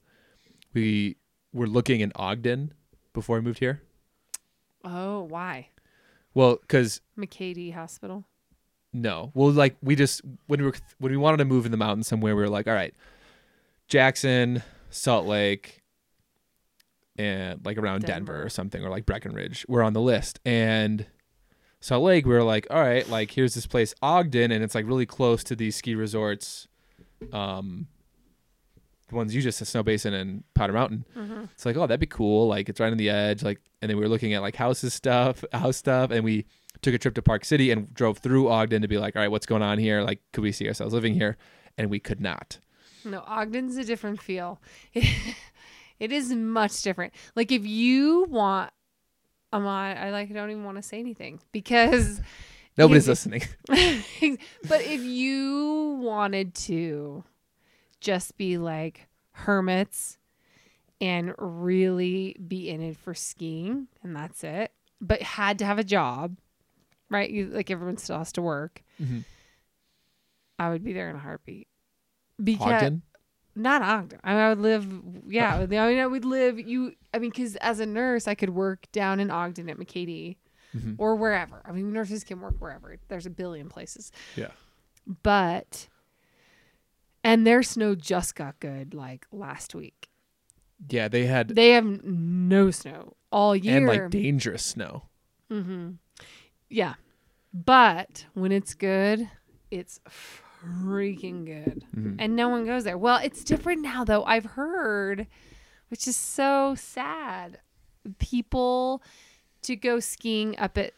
we were looking in Ogden before we moved here? Oh, why? Well, cuz McKay-Dee Hospital. no. Well, like we just when we were when we wanted to move in the mountains somewhere, we were like, all right, Jackson, Salt Lake, and like around Denver, Denver. or something, or like Breckenridge were on the list. And Salt Lake, we were like, all right, like here's this place, Ogden, and it's like really close to these ski resorts, um, the ones you just said, Snowbasin and Powder Mountain. Mm-hmm. It's like, oh, that'd be cool. Like it's right on the edge. Like, and then we were looking at like houses stuff, house stuff, and we took a trip to Park City and drove through Ogden to be like, all right, what's going on here? Like, could we see ourselves living here? And we could not. No, Ogden's a different feel. (laughs) It is much different. Like if you want, I'm on. I like. I don't even want to say anything because. (laughs) Nobody's you- listening. (laughs) but if you wanted to just be like hermits and really be in it for skiing and that's it, but had to have a job, right? You like everyone still has to work. Mhm. I would be there in a heartbeat. Because Ogden. not Ogden. I, mean, I would live. Yeah, I mean, I would live. You. I mean, because as a nurse, I could work down in Ogden at McKay-Dee Mhm. or wherever. I mean, nurses can work wherever. There's a billion places. Yeah. But and their snow just got good like last week. Yeah, they had They have no snow all year. and like dangerous snow. mm-hmm. Yeah, but when it's good, it's freaking good, Mhm. and no one goes there. Well, it's different now though. I've heard, which is so sad. People to go skiing up at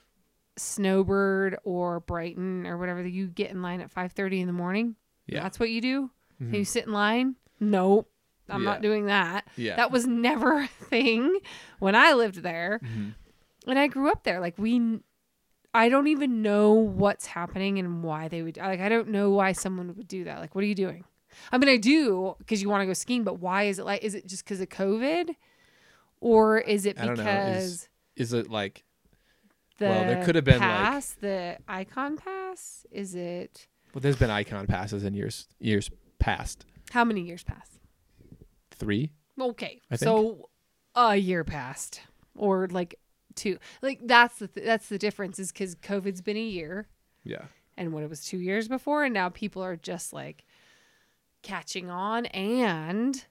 Snowbird or Brighton or whatever. You get in line at five thirty in the morning. Yeah. That's what you do? Mhm. And you sit in line? Nope. I'm Yeah. not doing that. Yeah. That was never a thing when I lived there. Mhm. And I grew up there. Like we I don't even know what's happening and why they would like I don't know why someone would do that. Like what are you doing? I mean I do because you want to go skiing, but why is it like is it just cuz of COVID? Or is it I don't know. because Is- Is it like the well, there could have been, like- pass, the icon pass? Is it well? There's been icon passes in years years past. how many years passed? Three. Okay, I think. so a year passed, or like two. Like that's the th- that's the difference is because COVID's been a year, Yeah. and when it was two years before, and now people are just like catching on, and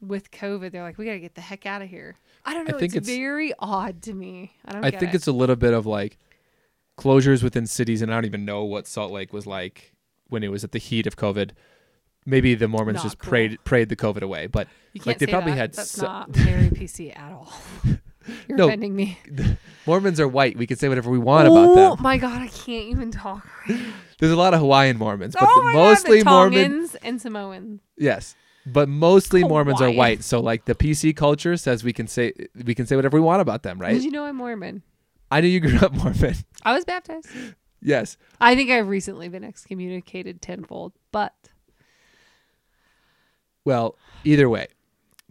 with COVID, they're like, we got to get the heck out of here. I don't know. I know. think it's, it's- very odd to me. I don't. I get think it. it's a little bit of like closures within cities, and I don't even know what Salt Lake was like when it was at the heat of COVID. Maybe the Mormons Not just cool. prayed prayed the COVID away, but like, they probably that. had That's so- not very (laughs) PC at all. (laughs) You're No. offending me. (laughs) Mormons are white. We can say whatever we want about oh them. oh my god, I can't even talk. There's a lot of Hawaiian Mormons, but oh the- mostly god, the Mormon. Tongans and Samoans. Yes, but mostly Mormons are white. So like the PC culture says we can say we can say whatever we want about them, right? Did you know I'm Mormon? I knew you grew up Mormon. I was baptized. yes, I think I've recently been excommunicated tenfold, but Well, either way,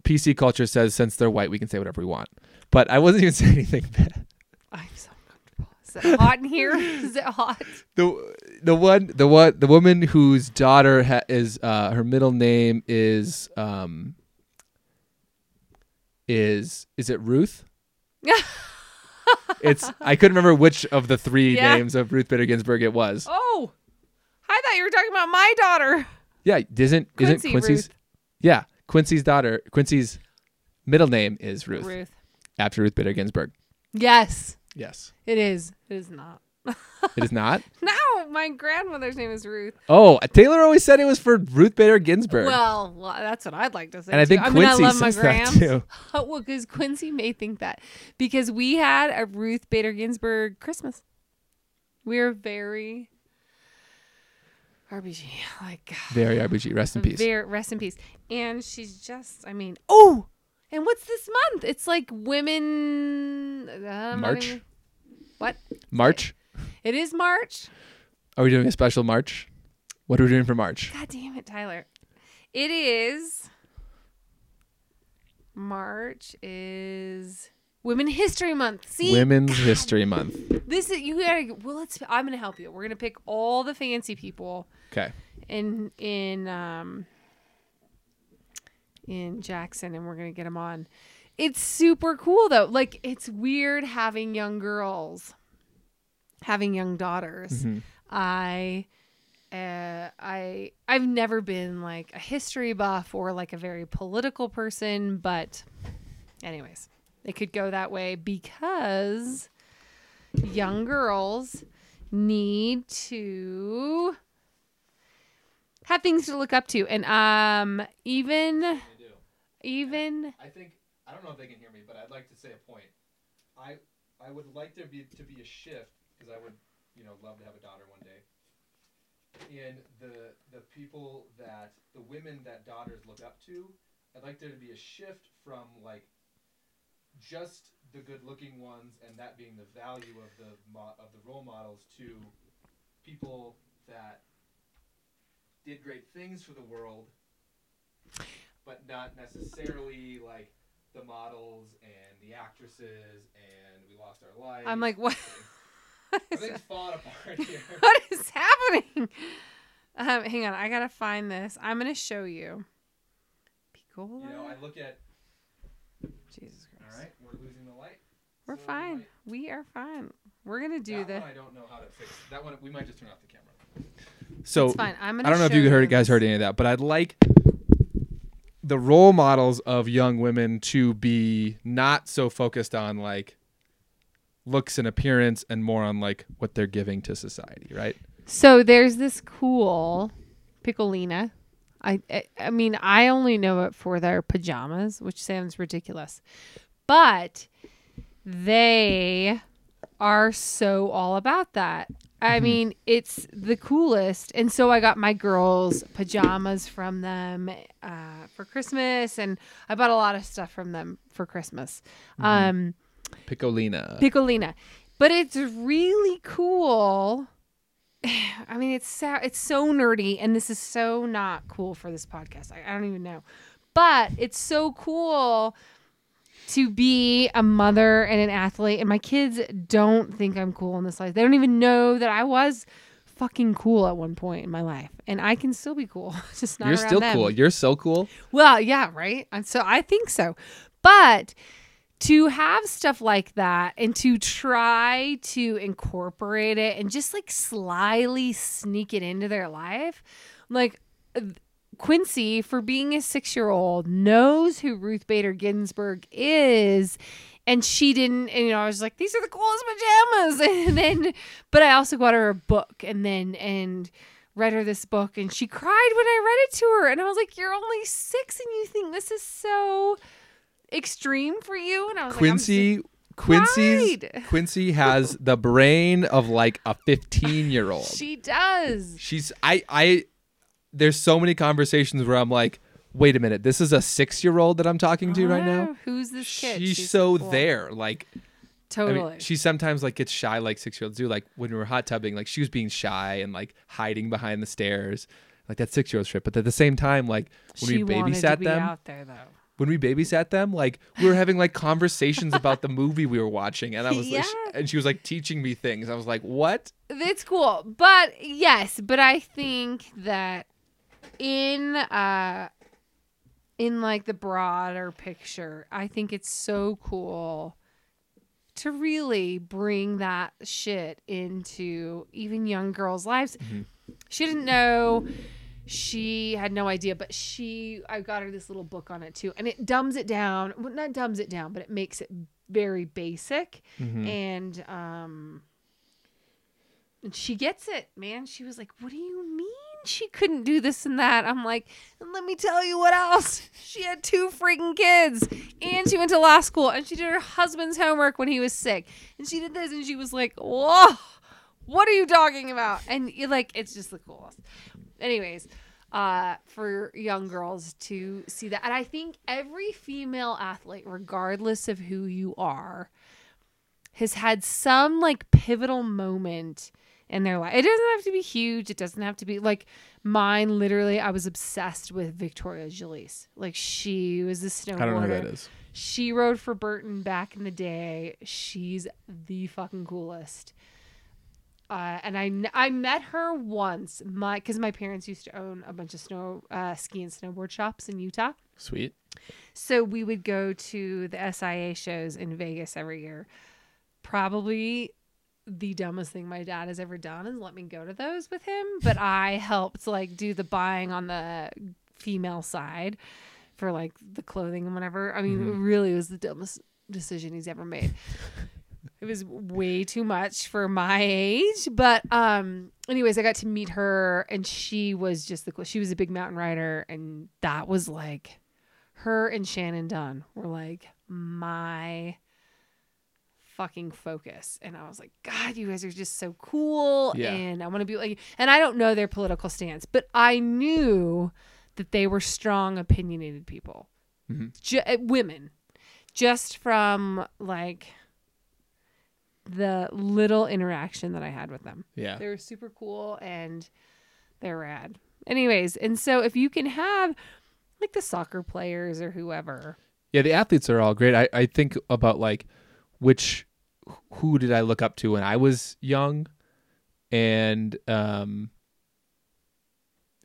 PC culture says since they're white, we can say whatever we want. But I wasn't even (laughs) saying anything bad. I'm so uncomfortable. Is it hot in here? Is it hot? The the one the one the woman whose daughter ha- is uh, her middle name is um is is it Ruth? (laughs) it's I couldn't remember which of the three Yeah. names of Ruth Bader Ginsburg it was. Oh, I thought you were talking about my daughter. Yeah, isn't isn't Quincy's? Ruth. Yeah, Quincy's daughter. Quincy's middle name is Ruth, Ruth. after Ruth Bader Ginsburg. Yes, Yes, it is. It is not. (laughs) it is not. No, my grandmother's name is Ruth. Oh, Taylor always said it was for Ruth Bader Ginsburg. Well, well, that's what I'd like to say. and I too. think I mean, Quincy I love my says that too. (laughs) Oh, well, because Quincy may think that because we had a Ruth Bader Ginsburg Christmas. We are very RBG, like (laughs) Very RBG. Rest in peace. Very, rest in peace. And she's just, I mean, oh, and what's this month? It's like women. uh, March? what? March. It is March. Are we doing a special March? What are we doing for March? God damn it, Tyler. It is. March is Women History Month. See, Women's History Month. This is you gotta. Well, let's. I'm gonna help you. We're gonna pick all the fancy people Okay. in in um in Jackson, and we're gonna get them on. It's super cool though. Like it's weird having young girls, having young daughters. Mhm. I uh, I I've never been like a history buff or like a very political person, but anyways, it could go that way because young girls need to have things to look up to and um even even I think I don't know if they can hear me, but I'd like to say a point. I I would like there be to be a shift because I would you know love to have a daughter one day. And the the people that the women that daughters look up to I'd like there to be a shift from like just the good-looking ones and that being the value of the mo- of the role models to people that did great things for the world, but not necessarily like the models and the actresses and we lost our lives. I'm like, what? (laughs) Everything's falling apart here. (laughs) what is happening? Um, hang on, I gotta find this. I'm gonna show you. Picola. You know, I look at. Jesus Christ. All right, we're losing the light. We're So fine. might- We are fine. We're gonna do that this. one I don't know how to fix. That one we might just turn off the camera. So it's fine. I'm gonna. I don't know if show you heard guys heard any of that, but I'd like the role models of young women to be not so focused on like looks and appearance and more on like what they're giving to society, right? So there's this cool Piccolina. I, I I mean I only know it for their pajamas, which sounds ridiculous. But they are so all about that. I mean, it's the coolest. And so I got my girls pajamas from them uh, for Christmas and I bought a lot of stuff from them for Christmas. Um Piccolina. Piccolina. But it's really cool. (sighs) I mean, it's so, it's so nerdy, and this is so not cool for this podcast. I, I don't even know, but it's so cool to be a mother and an athlete. And my kids don't think I'm cool in this life. They don't even know that I was fucking cool at one point in my life, and I can still be cool. (laughs) Just not You're still them. cool. You're so cool. Well, yeah, right. And so I think so. But to have stuff like that and to try to incorporate it and just like slyly sneak it into their life, like Quincy, for being a six year old, knows who Ruth Bader Ginsburg is. And she didn't, and, you know, I was like, these are the coolest pajamas. (laughs) And then, but I also got her a book and then, and, read her this book and she cried when I read it to her. And I was like, You're only six and you think this is so extreme for you? And I was Quincy Quincy's Right. (laughs) Quincy has the brain of like a 15 year old. She does. She's I I there's so many conversations where I'm like, wait a minute, this is a six year old that I'm talking to right now. Oh, Who's this kid? She's, so cool. there. Like I Totally. mean, she sometimes like gets shy like six year olds do. Like when we were hot tubbing, like she was being shy and like hiding behind the stairs. Like that six year old trip. But at the same time, like when she we babysat them, out there though. when we babysat them, like we were having like conversations about the movie we were watching, and I was like, (laughs) and she was like teaching me things. I was like, what? It's cool. But yes, but I think that in uh in like the broader picture, I think it's so cool to really bring that shit into even young girls' lives. She didn't know she had no idea, but she I got her this little book on it too. And it dumbs it down. Well, not dumbs it down, but it makes it very basic. And um and she gets it, man. She was like, What do you mean (laughs) she couldn't do this and that? I'm like, let me tell you what else. (laughs) She had two freaking kids and she went to law school and she did her husband's homework when he was sick. And she did this and she was like, Whoa, what are you talking about? And you like, it's just the coolest. Anyways, uh, for young girls to see that. And I think every female athlete, regardless of who you are, has had some like pivotal moment in their life. It doesn't have to be huge. It doesn't have to be like mine. Literally, I was obsessed with Victoria Jealouse. Like she was a snowboarder. I don't know who that is. She rode for Burton back in the day. She's the fucking coolest. Uh, and I, I met her once, my because my parents used to own a bunch of snow uh, ski and snowboard shops in Utah. Sweet. So we would go to the SIA shows in Vegas every year. Probably the dumbest thing my dad has ever done is let me go to those with him, but I helped like do the buying on the female side for like the clothing and whatever. I mean, it really was the dumbest decision he's ever made. it was way too much for my age, but um anyways, I got to meet her and she was just the cool. She was a big mountain rider and that was like her and Shannon Dunn were like my fucking focus. And I was like, God, you guys are just so cool. Yeah. And I want to be like, and I don't know their political stance, but I knew that they were strong, opinionated people. Mhm. Ju- uh, women, just from like the little interaction that I had with them. Yeah. They were super cool and they're rad. Anyways, and so if you can have like the soccer players or whoever, Yeah, the athletes are all great. I, I think about like which who did I look up to when I was young, and um,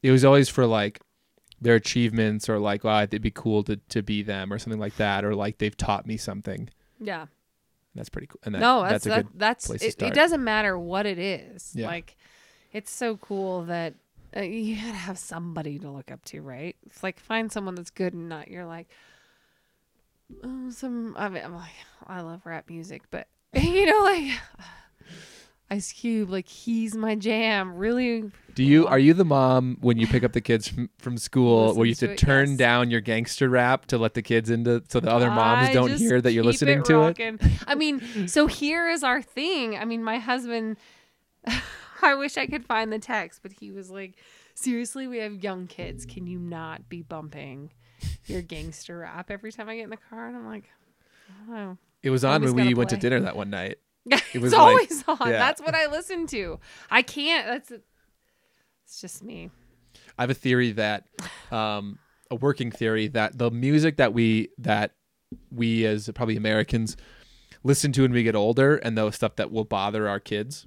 it was always for like their achievements or like wow it'd be cool to to be them or something like that or like they've taught me something. yeah. That's pretty cool. And that, no, that's that's a that, good. that's place to it, it doesn't matter what it is. Yeah. Like it's so cool that uh, you gotta have somebody to look up to, right? It's like find someone that's good and not you're like oh, some. I mean, I'm like I love rap music, but (laughs) you know, like Ice Cube, like he's my jam. Really, Do you are you the mom when you pick up the kids from, from school where you have to to it, turn yes. down your gangster rap to let the kids into so the other moms I don't hear that you're listening it to it? I mean, so here is our thing. I mean, my husband. (laughs) I wish I could find the text, but he was like, "Seriously, we have young kids. Can you not be bumping your gangster rap every time I get in the car?" And I'm like, "Oh, It was on when we went to dinner that one night. (laughs) it's was like- always on. yeah. That's what I listen to. I can't. That's it's just me. I have a theory that, um, a working theory that the music that we that we as probably Americans listen to when we get older, and the stuff that will bother our kids,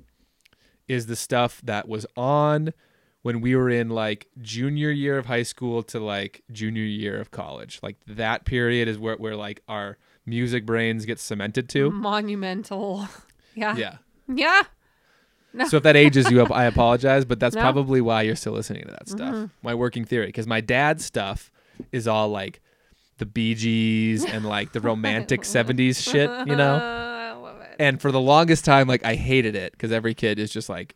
is the stuff that was on when we were in like junior year of high school to like junior year of college. Like that period is where where like our music brains get cemented to. Monumental. (laughs) Yeah. Yeah. Yeah. So if that ages you up, I (laughs) apologize, but that's No. probably why you're still listening to that stuff. Mhm. My working theory, because my dad's stuff is all like the Bee Gees and like the romantic (laughs) '70s shit, you know. I love it. And for the longest time, like I hated it because every kid is just like,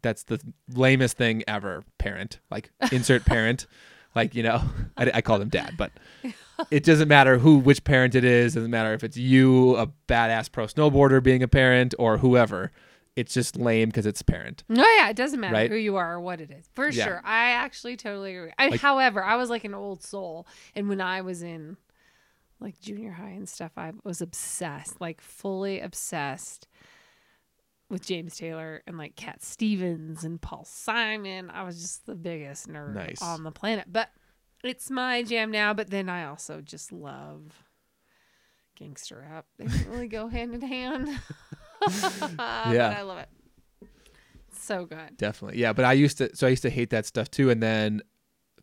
that's the lamest thing ever. Parent, like insert parent, like you know, (laughs) I, I call him dad, but it doesn't matter who, which parent it is. Doesn't matter if it's you, a badass pro snowboarder being a parent, or whoever. It's just lame because it's parent. No, yeah, it doesn't matter Right? who you are or what it is. For Yeah. sure. I actually totally agree. I, Like- however, I was like an old soul. And when I was in like junior high and stuff, I was obsessed, like fully obsessed with James Taylor and like Cat Stevens and Paul Simon. I was just the biggest nerd Nice. on the planet. But it's my jam now. But then I also just love gangster rap. They don't really go (laughs) hand in hand. (laughs) yeah. I love it. So good. Definitely. Yeah, but I used to so I used to hate that stuff too and then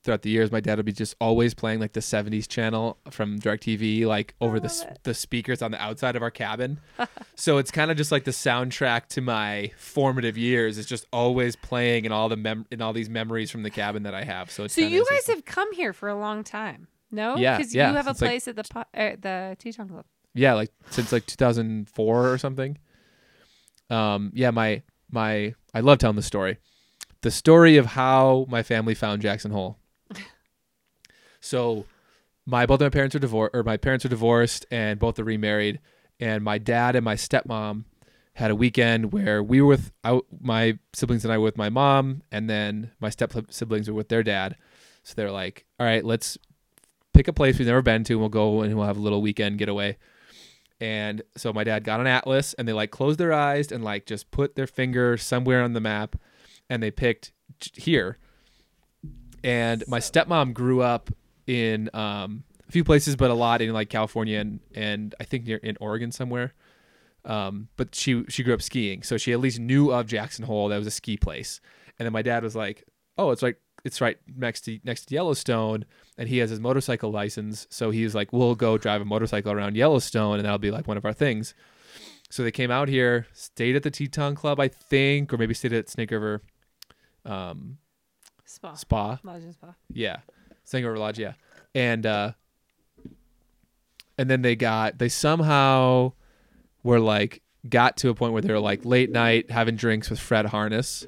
throughout the years my dad would be just always playing like the 70s channel from DirecTV like over the it. the speakers on the outside of our cabin. (laughs) so it's kind of just like the soundtrack to my formative years. It's just always playing in all the mem- in all these memories from the cabin that I have. So it's So you guys have come here for a long time, no? Yeah, because yeah, you have a it's like- place at the po- uh, the Teton Club. yeah, like since like 2004 or something. Um yeah, my my I love telling the story. The story of how my family found Jackson Hole. So my both my parents are divorced or my parents are divorced and both are remarried and my dad and my stepmom had a weekend where we were with I, my siblings and I were with my mom and then my step siblings were with their dad. So they're like, "All right, let's pick a place we've never been to and we'll go and we'll have a little weekend getaway." And so my dad got an atlas and they like closed their eyes and like just put their finger somewhere on the map and they picked here. And my stepmom grew up in um, a few places, but a lot in like California and, and I think near in Oregon somewhere. Um, but she she grew up skiing, so she at least knew of Jackson Hole. That was a ski place. And then my dad was like, "Oh, it's right, it's right next to next to Yellowstone." And he has his motorcycle license, so he was like, "We'll go drive a motorcycle around Yellowstone, and that'll be like one of our things." So they came out here, stayed at the Teton Club, I think, or maybe stayed at Snake River um, Spa, Spa. Lodge and Spa. Yeah, River Lodge. Yeah, and uh, and then they got they somehow were like got to a point where they were like late night having drinks with Fred Harness.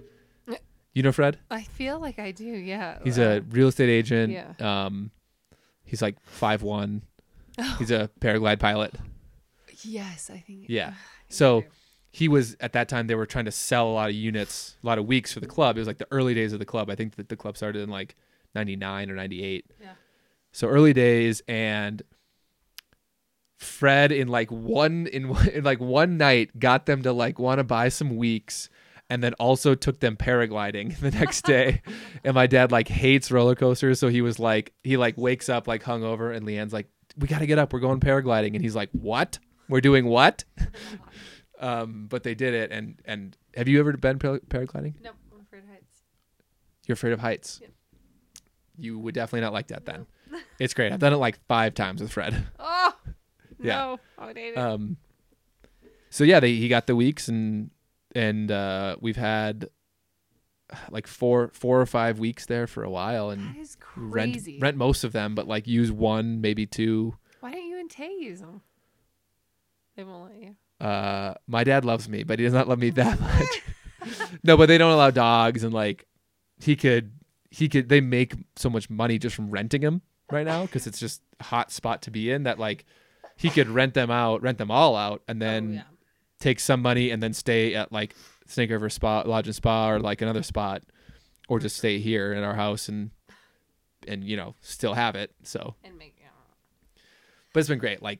You know Fred? I feel like I do. Yeah, He's Uh, a real estate agent. yeah. Um, he's like five one. Oh. He's a paraglide pilot. yes, I think. Yeah. Think So he was at that time they were trying to sell a lot of units, a lot of weeks for the club. It was like the early days of the club. I think that the club started in like 99 or 98. Yeah. so early days and Fred in like one in, (laughs) in like one night got them to like want to buy some weeks and then also took them paragliding (laughs) the next day. (laughs) and my dad like hates roller coasters, so he was like he like wakes up like hungover and Leanne's like we got to get up, we're going paragliding and he's like what? We're doing what? um but they did it and and have you ever been paragliding? No, I'm afraid of heights. You're afraid of heights. Yep. You would definitely not like that then. (laughs) It's great. I've done it like 5 times with Fred. (laughs) Oh, (laughs) Yeah. no. I hate it. Um, so yeah, they, he got the weeks and and uh, we've had (sighs) like four four or five weeks there for a while and that is rent rent most of them, but like use one maybe two. Why don't you and Tay use them? They won't let you. Uh, my dad loves me, but he does not love me that much. no, but they don't allow dogs and like he could he could they make so much money just from renting him right now because it's just hot spot to be in that like he could rent them out, rent them all out, and then oh, yeah. take some money and then stay at like Snake River Spa, Lodge and Spa, or like another spot, or just stay here in our house and and you know still have it. So, and make yeah. but it's been great. Like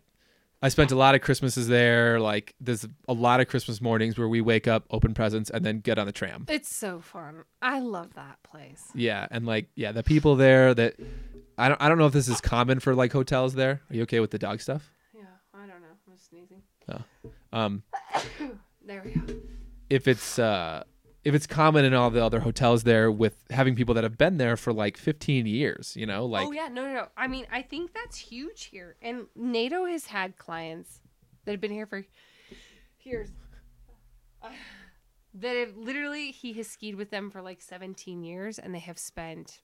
I spent a lot of Christmases there. Like there's a lot of Christmas mornings where we wake up, open presents, and then get on the tram. It's so fun. I love that place. Yeah, and like yeah, the people there that I don't I don't know if this is common for like hotels there. Are you okay with the dog stuff? Yeah, I don't know. I'm sneezing. Oh. Um, (coughs) There we go. if it's uh if it's common in all the other hotels there with having people that have been there for like 15 years, you know, like oh yeah, no, no, no. I mean, I think that's huge here. And NATO has had clients that have been here for years. Uh, (sighs) that have literally he has skied with them for like 17 years, and they have spent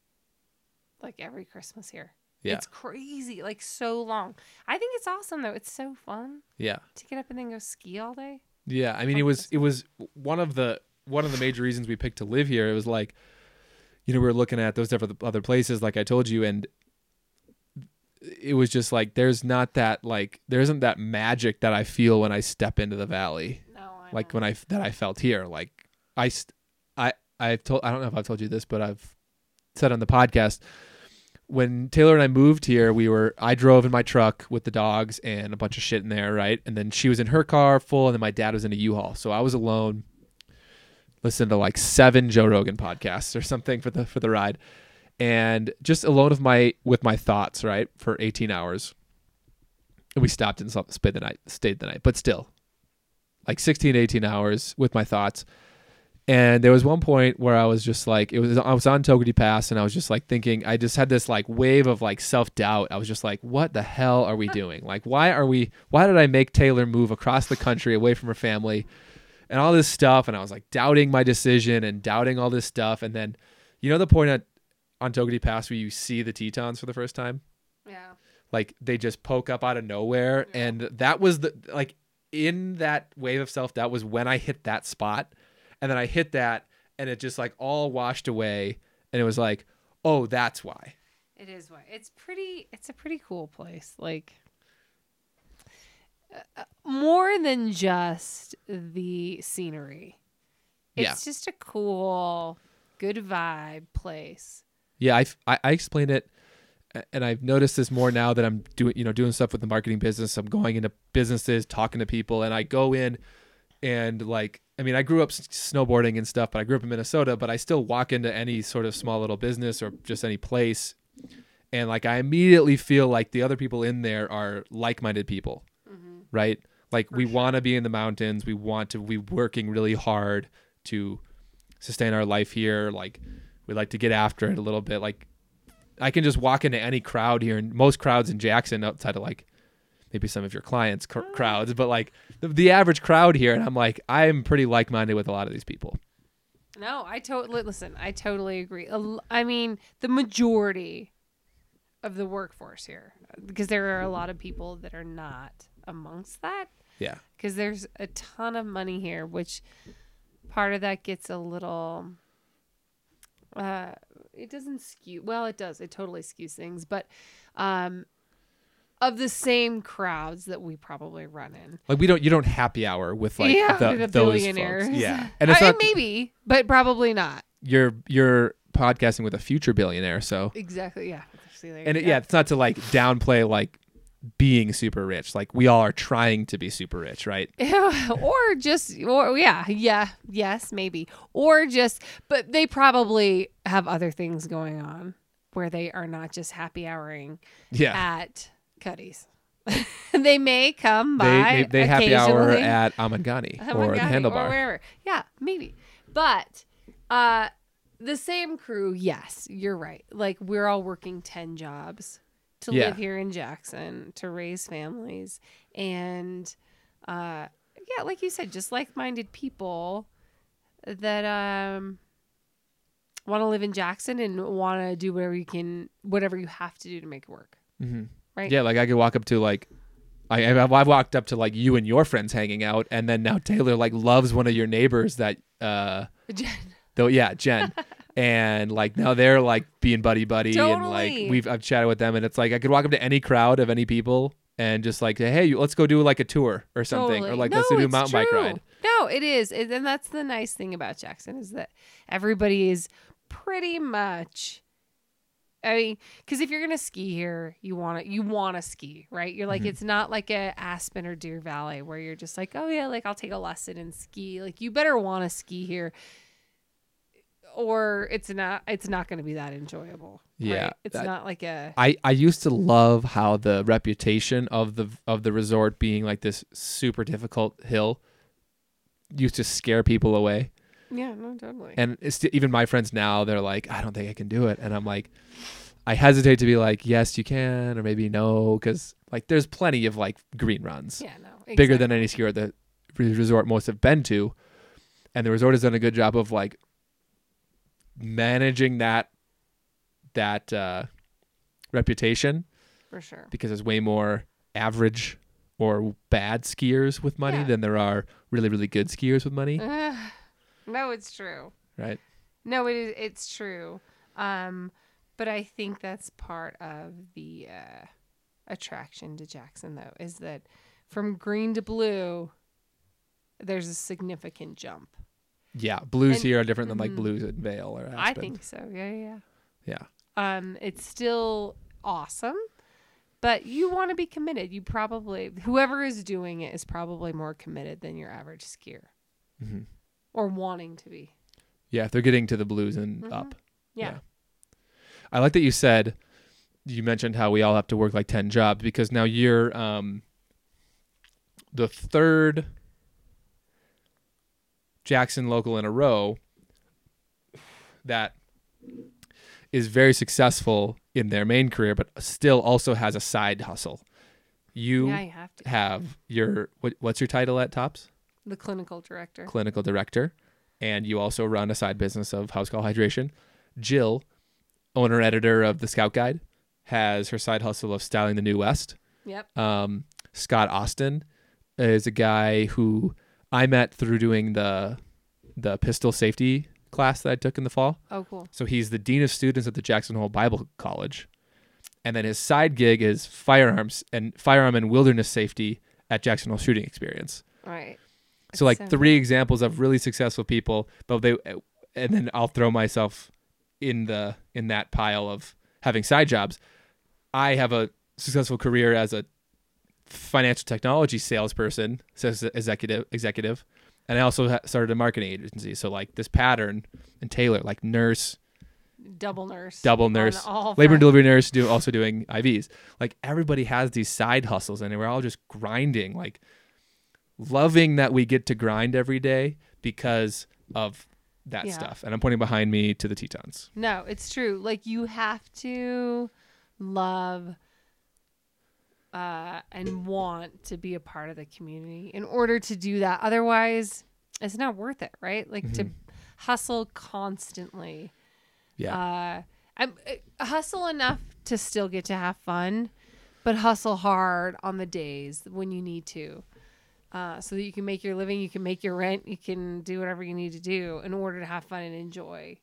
like every Christmas here. Yeah. It's crazy, like so long. I think it's awesome though. It's so fun yeah. to get up and then go ski all day. Yeah, I mean, it was it was one of the one of the major reasons we picked to live here. It was like, you know, we were looking at those different other places, like I told you, and it was just like there's not that like there isn't that magic that I feel when I step into the valley, No, I like know. when I that I felt here. Like I, I I've told I don't know if I've told you this, but I've said on the podcast when Taylor and I moved here, we were I drove in my truck with the dogs and a bunch of shit in there, right? And then she was in her car full, and then my dad was in a U-Haul, so I was alone. Listened to like seven Joe Rogan podcasts or something for the for the ride, and just alone with my with my thoughts, right, for 18 hours. And we stopped and stayed the night, stayed the night, but still, like 16, 18 hours with my thoughts. And there was one point where I was just like, it was I was on Togwotee Pass, and I was just like thinking, I just had this like wave of like self doubt. I was just like, what the hell are we doing? Like, why are we? Why did I make Taylor move across the country away from her family, and all this stuff? And I was like doubting my decision and doubting all this stuff. And then, you know, the point at on Togwotee Pass where you see the Tetons for the first time, yeah. like they just poke up out of nowhere, Yeah. and that was the like in that wave of self doubt was when I hit that spot and then I hit that and it just like all washed away and it was like, "Oh, that's why." It is why. it's pretty. It's a pretty cool place. Like more than just the scenery. It's Yeah. just a cool, good vibe place. Yeah, I, I I explained it and I've noticed this more now that I'm doing, you know, doing stuff with the marketing business. I'm going into businesses, talking to people and I go in and like I mean, I grew up snowboarding and stuff, but I grew up in Minnesota, but I still walk into any sort of small little business or just any place and like I immediately feel like the other people in there are like-minded people. Right? Like For we sure. want to be in the mountains, we want to be working really hard to sustain our life here, like we like to get after it a little bit. Like I can just walk into any crowd here, and most crowds in Jackson, outside of like maybe some of your clients' cr- ah. crowds, but like the, the average crowd here, and I'm like, I'm pretty like minded with a lot of these people. No, I totally listen. I totally agree. I mean, the majority of the workforce here, because there are a lot of people that are not amongst that. Yeah, because there's a ton of money here, which part of that gets a little. Uh, it doesn't skew. Well, it does. It totally skews things, but um, of the same crowds that we probably run in. like we don't, you don't happy hour with like yeah, the, the billionaires. folks. Yeah, (laughs) and it's I- not maybe, but probably not. you're you're podcasting with a future billionaire, so Exactly. Yeah. And it, go. yeah, it's not to like downplay like being super rich. Like we all are trying to be super rich, right? (laughs) or just or yeah yeah yes maybe or just but they probably have other things going on where they are not just happy houring Yeah. at Cutty's. (laughs) they may come by They they, they happy hour at Amangani Oh (laughs) or the Handlebar. or wherever. Yeah, maybe. But uh the same crew, yes, you're right. Like we're all working 10 jobs to Yeah. live here in Jackson, to raise families and uh yeah, like you said, just like-minded people that um want to live in Jackson and want to do whatever you can whatever you have to do to make it work. Mm-hmm. Right? Yeah, like I could walk up to like. I, I've I've walked up to like you and your friends hanging out, and then now Taylor like loves one of your neighbors that uh though yeah Jen, (laughs) and like now they're like being buddy buddy and like we've I've chatted with them and it's like I could walk up to any crowd of any people and just like hey let's go do like a tour or something or like no, let's do a mountain bike ride. No, it is, It- and that's the nice thing about Jackson is that everybody is pretty much. I mean, because if you're gonna ski here, you want to you want to ski, right? You're like, Mhm. it's not like a Aspen or Deer Valley where you're just like, oh yeah, like I'll take a lesson and ski. Like you better want to ski here, or it's not. It's not going to be that enjoyable. right? Yeah, it's that- not like a. I, I used to love how the reputation of the of the resort being like this super difficult hill used to scare people away. Yeah, no, totally. And it's even my friends now they're like, I don't think I can do it, and I'm like, I hesitate to be like, yes, you can, or maybe no, because like there's plenty of like green runs yeah, no, bigger than any skier the re- resort most have been to, and the resort has done a good job of like managing that that uh, reputation for sure. because there's way more average or bad skiers with money Yeah. than there are really really good skiers with money, Ugh. no, it's true. right? No, it is. It's true. Um, but I think that's part of the uh, attraction to Jackson, though, is that from green to blue, there's a significant jump. Yeah, blues And- here are different than like mhm. blues at Vail or Aspen. I think so. Yeah, yeah. Yeah. yeah. Um, it's still awesome, but you want to be committed. You probably whoever is doing it is probably more committed than your average skier, hmm or wanting to be. Yeah, if they're getting to the blues and Mhm. up. Yeah. I like that you said you mentioned how we all have to work like 10 jobs because now you're um the third Jackson local in a row that is very successful in their main career but still also has a side hustle. You yeah, you have to. have your what, what's your title at Tops? The clinical director. clinical director, and you also run a side business of House Call Hydration. Jill, owner editor of the Scout Guide, has her side hustle of styling the New West. Yep. Um, Scott Austin is a guy who I met through doing the the pistol safety class that I took in the fall. Oh, cool. So he's the dean of students at the Jackson Hole Bible College, and then his side gig is firearms and firearm and wilderness safety at Jackson Hole Shooting Experience. Right. So like So- three examples of really successful people, but they and then I'll throw myself in the in that pile of having side jobs. I have a successful career as a financial technology salesperson, says executive executive, and I also started a marketing agency. So like this pattern and Taylor, like nurse, double nurse. double nurse, labor and delivery nurse, do also doing IVs. Like everybody has these side hustles, and we're all just grinding, like loving that we get to grind every day because of that Yeah. stuff. And I'm pointing behind me to the Tetons. No, it's true. Like you have to love uh, and want to be a part of the community in order to do that. Otherwise, it's not worth it, right? Like to Mhm. hustle constantly. Yeah, Uh, I'm, uh, hustle enough to still get to have fun, but hustle hard on the days when you need to. Uh, so that you can make your living, you can make your rent, you can do whatever you need to do in order to have fun and enjoy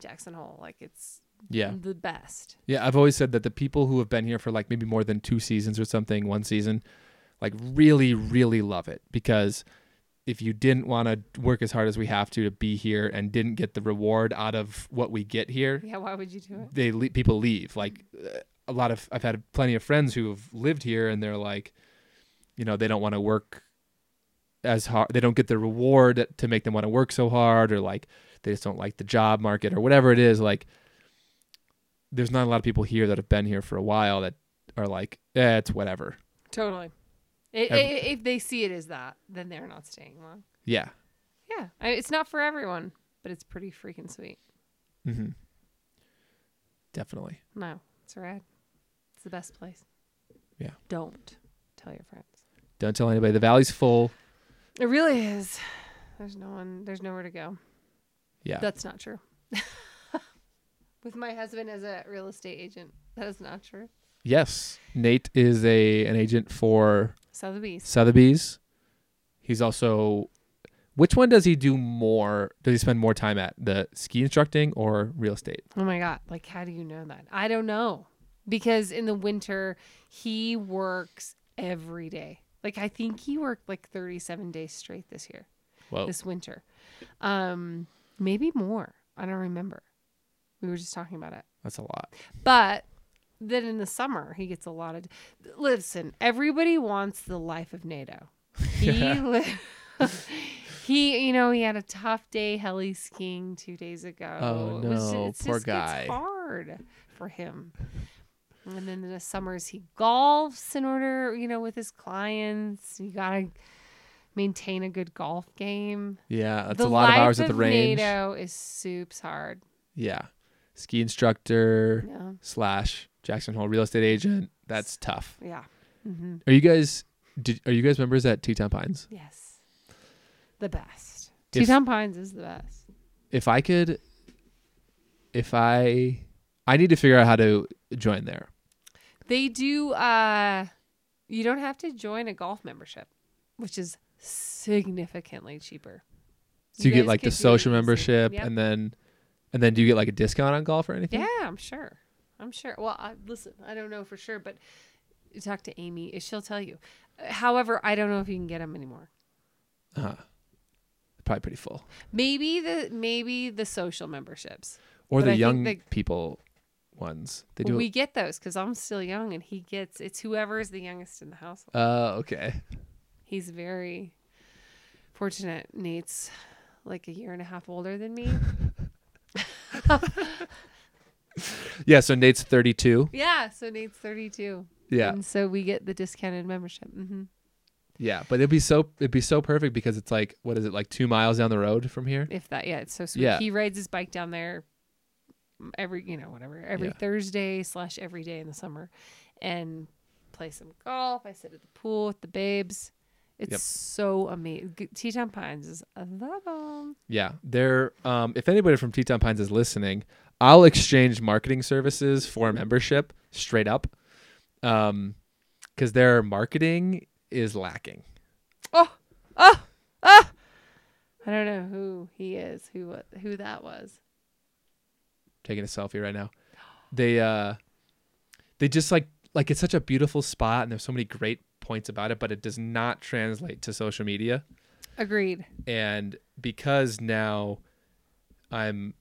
Jackson Hole. Like it's yeah, the best. yeah. I've always said that the people who have been here for like maybe more than two seasons or something, one season, like really, really love it because if you didn't want to work as hard as we have to to be here and didn't get the reward out of what we get here, Yeah, why would you do it? they le- people leave. Like uh, a lot of I've had plenty of friends who have lived here and they're like, you know, they don't want to work as hard. They don't get the reward to make them want to work so hard, or like they just don't like the job market or whatever it is. Like, there's not a lot of people here that have been here for a while that are like, eh, it's whatever. Totally. I Every- i if they see it as that, then they're not staying long. Yeah. Yeah, I, it's not for everyone, but it's pretty freaking sweet. Mm-hmm. Definitely. No, it's rad. It's the best place. Yeah. Don't tell your friends. Don't tell anybody. The valley's full. It really is. There's no one. There's nowhere to go. Yeah. That's not true. (laughs) With my husband as a real estate agent, that is not true. yes. Nate is a an agent for Sotheby's. Sotheby's. He's also which one does he do more? Does he spend more time at? The ski instructing or real estate? Oh my god! Like, how do you know that? I don't know because in the winter he works every day. Like, I think he worked like 37 days straight this year. Whoa. this winter. Um, maybe more. I don't remember. We were just talking about it. That's a lot. But then in the summer, he gets a lot of. Listen, everybody wants the life of NATO. He, (laughs) li- (laughs) he, you know, he had a tough day heli skiing two days ago. Oh, It was- no. it's Poor just- guy. It's hard for him. And then in the summers, he golfs in order, you know, with his clients. You gotta maintain a good golf game. Yeah, that's the a lot of hours at the range. NATO is soups hard. Yeah. Ski instructor Yeah. slash Jackson Hole real estate agent. That's tough. Yeah. hmm Are you guys did are you guys members at Teton Pines? Yes. The best. If- Teton Pines is the best. If I could if I I need to figure out how to join there. They do uh you don't have to join a golf membership, which is significantly cheaper. So you, get like the social membership Yep. and then and then do you get like a discount on golf or anything? Yeah, I'm sure. I'm sure. Well, I, listen, I don't know for sure, but talk to Amy, she'll tell you. However, I don't know if you can get them anymore. Uh-huh. Probably pretty full. Maybe the maybe the social memberships. Or But the I young they- people ones. They do we get those because I'm still young, and he gets it's whoever is the youngest in the household. Uh okay. He's very fortunate. Nate's like a year and a half older than me. (laughs) (laughs) Yeah, so Nate's 32. yeah, so Nate's 32. Yeah. and so we get the discounted membership. hmm Yeah, but it'd be so it'd be so perfect because it's like what is it like 2 miles down the road from here? If that, yeah, it's so sweet. Yeah. He rides his bike down there every, you know, whatever, every Yeah. Thursday slash every day in the summer, and play some golf. I sit at the pool with the babes. It's Yep. so amazing. Teton Pines is a love 'em. Yeah, they're um if anybody from Teton Pines is listening, I'll exchange marketing services for membership straight up. Um cuz their marketing is lacking. Oh, oh, oh! I don't know who he is, who who that was. Taking a selfie right now. They uh they just like like it's such a beautiful spot and there's so many great points about it, but it does not translate to social media. Agreed. and because now I'm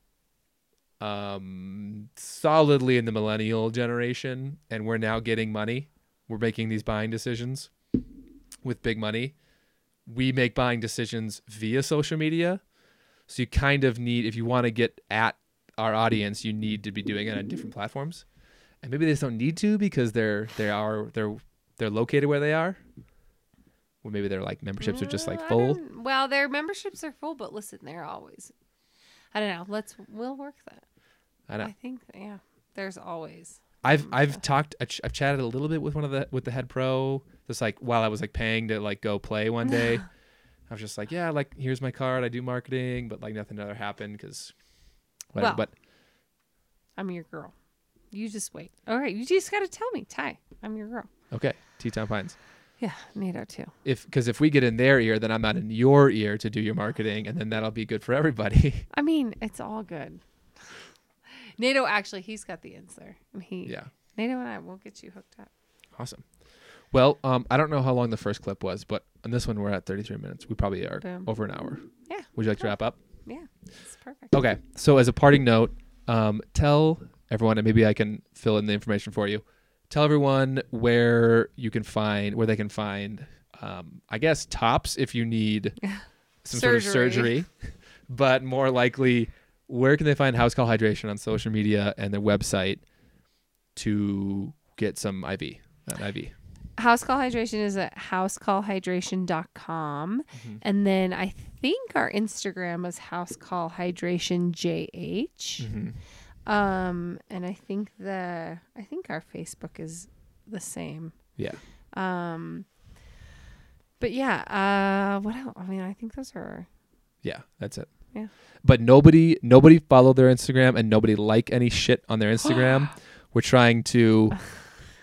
um solidly in the millennial generation and we're now getting money we're making these buying decisions with big money we make buying decisions via social media so you kind of need if you want to get at our audience you need to be doing it on different platforms and maybe they just don't need to because they're they are they're they're located where they are or maybe their like memberships are just like Uh, full Well, their memberships are full, but listen, they're always. I don't know. Let's we'll work that. I. I think yeah. There's always. I've I've talked I've I've chatted a little bit with one of the with the head pro just like while I was like paying to like go play one (laughs) day. I was just like, yeah, like here's my card. I do marketing, but like nothing ever happened because. Well. but I'm your girl. You just wait. All right, you just got to tell me, Ty. I'm your girl. okay, Teton Pines. Yeah, NATO too. If because if we get in their ear, then I'm not in your ear to do your marketing, and then that'll be good for everybody. (laughs) I mean, it's all good. NATO actually, he's got the ins there, and he. yeah, NATO and I will get you hooked up. awesome. Well, um, I don't know how long the first clip was, but on this one we're at 33 minutes. We probably are Boom. over an hour. Yeah. Would you like to wrap up? Yeah, it's perfect. Okay. So as a parting note, um, tell everyone, and maybe I can fill in the information for you. Tell everyone where you can find where they can find. Um, I guess tops if you need (laughs) some sort of Surgery. but more likely, where can they find House Call Hydration on social media and their website to get some IV? An IV. House Call Hydration is at housecallhydration.com. Mhm. And then I think our Instagram is House Call Hydration JH. Mhm. Um, and I think the I think our Facebook is the same. Yeah. Um, but yeah, uh, what else? I mean, I think those are Yeah, that's it. Yeah. But nobody nobody follow their Instagram and nobody like any shit on their Instagram. (gasps) We're trying to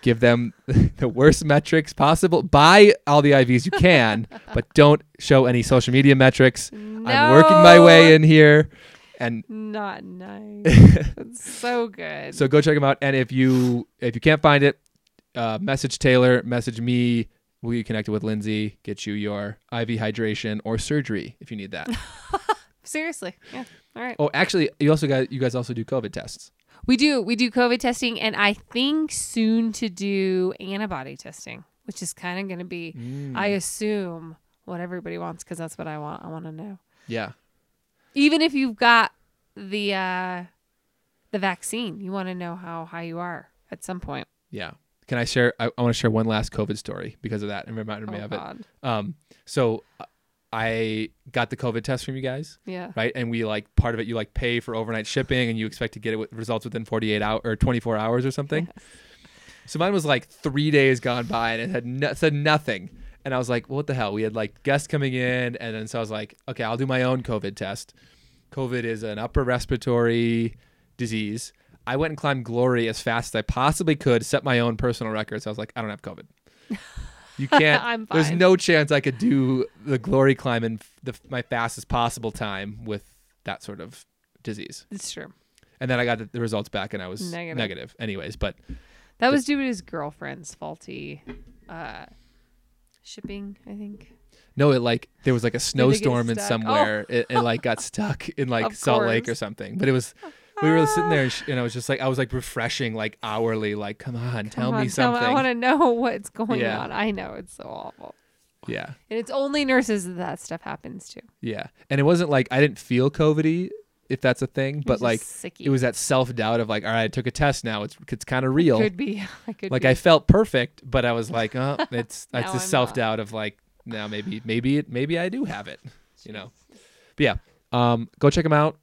give them (laughs) the worst metrics possible. Buy all the IVs you can, but don't show any social media metrics. I'm working my way in here and Not nice. (laughs) it's so good. so go check them out and if you if you can't find it, uh, message Taylor, message me. We'll get connected with Lindsay, get you your IV hydration or surgery if you need that. (laughs) Seriously, yeah. All right. Oh, actually, you also got you guys also do COVID tests. We do. We do COVID testing, and I think soon to do antibody testing, which is kind of going to be, Mm. I assume, what everybody wants because that's what I want. I want to know. Yeah, Even if you've got the uh, the vaccine, you want to know how high you are at some point. yeah. Can I share? I, I want to share one last COVID story because of that and reminded me oh of it. Um, so I got the COVID test from you guys, Yeah. right? And we like part of it. You like pay for overnight shipping, and you expect to get it with results within 48 hours or 24 hours or something. So mine was like three days gone by, and it had no, said nothing. And I was like, well, what the hell? We had like guests coming in, and then so I was like, okay, I'll do my own COVID test. COVID is an upper respiratory disease. I went and climbed Glory as fast as I possibly could, set my own personal records. I was like, I don't have COVID. You (laughs) can't. There's no chance I could do the Glory climb in the, my fastest possible time with that sort of disease. It's true. And then I got the, the results back, and I was Negative. negative. Anyways, but That was due to his girlfriend's faulty uh, shipping, I think. no, it like there was like a (laughs) snowstorm in somewhere. Oh. It, it like got stuck in (laughs) like Of Salt Lake or something. But it was we were sitting there, and, sh- and I was just like I was like refreshing like hourly, like come on, tell Come me on, tell something. I want to know (laughs) what's going Yeah. on. I know it's so awful. yeah, And it's only nurses that that stuff happens to. yeah. And it wasn't like I didn't feel COVIDy, if that's a thing, but like sicky. it was that self doubt of like, all right, I took a test now. It's it's kind of real. Could be. (laughs) I could like be. I felt perfect, but I was like, oh, (laughs) it's it's the self doubt of like, now maybe maybe it maybe I do have it, you know. But yeah, um, go check them out.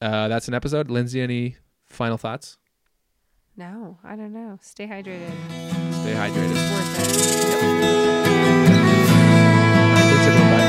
Uh, that's an episode. Lindsay, any final thoughts? No, I don't know. Stay hydrated. Stay hydrated. It's worth it. All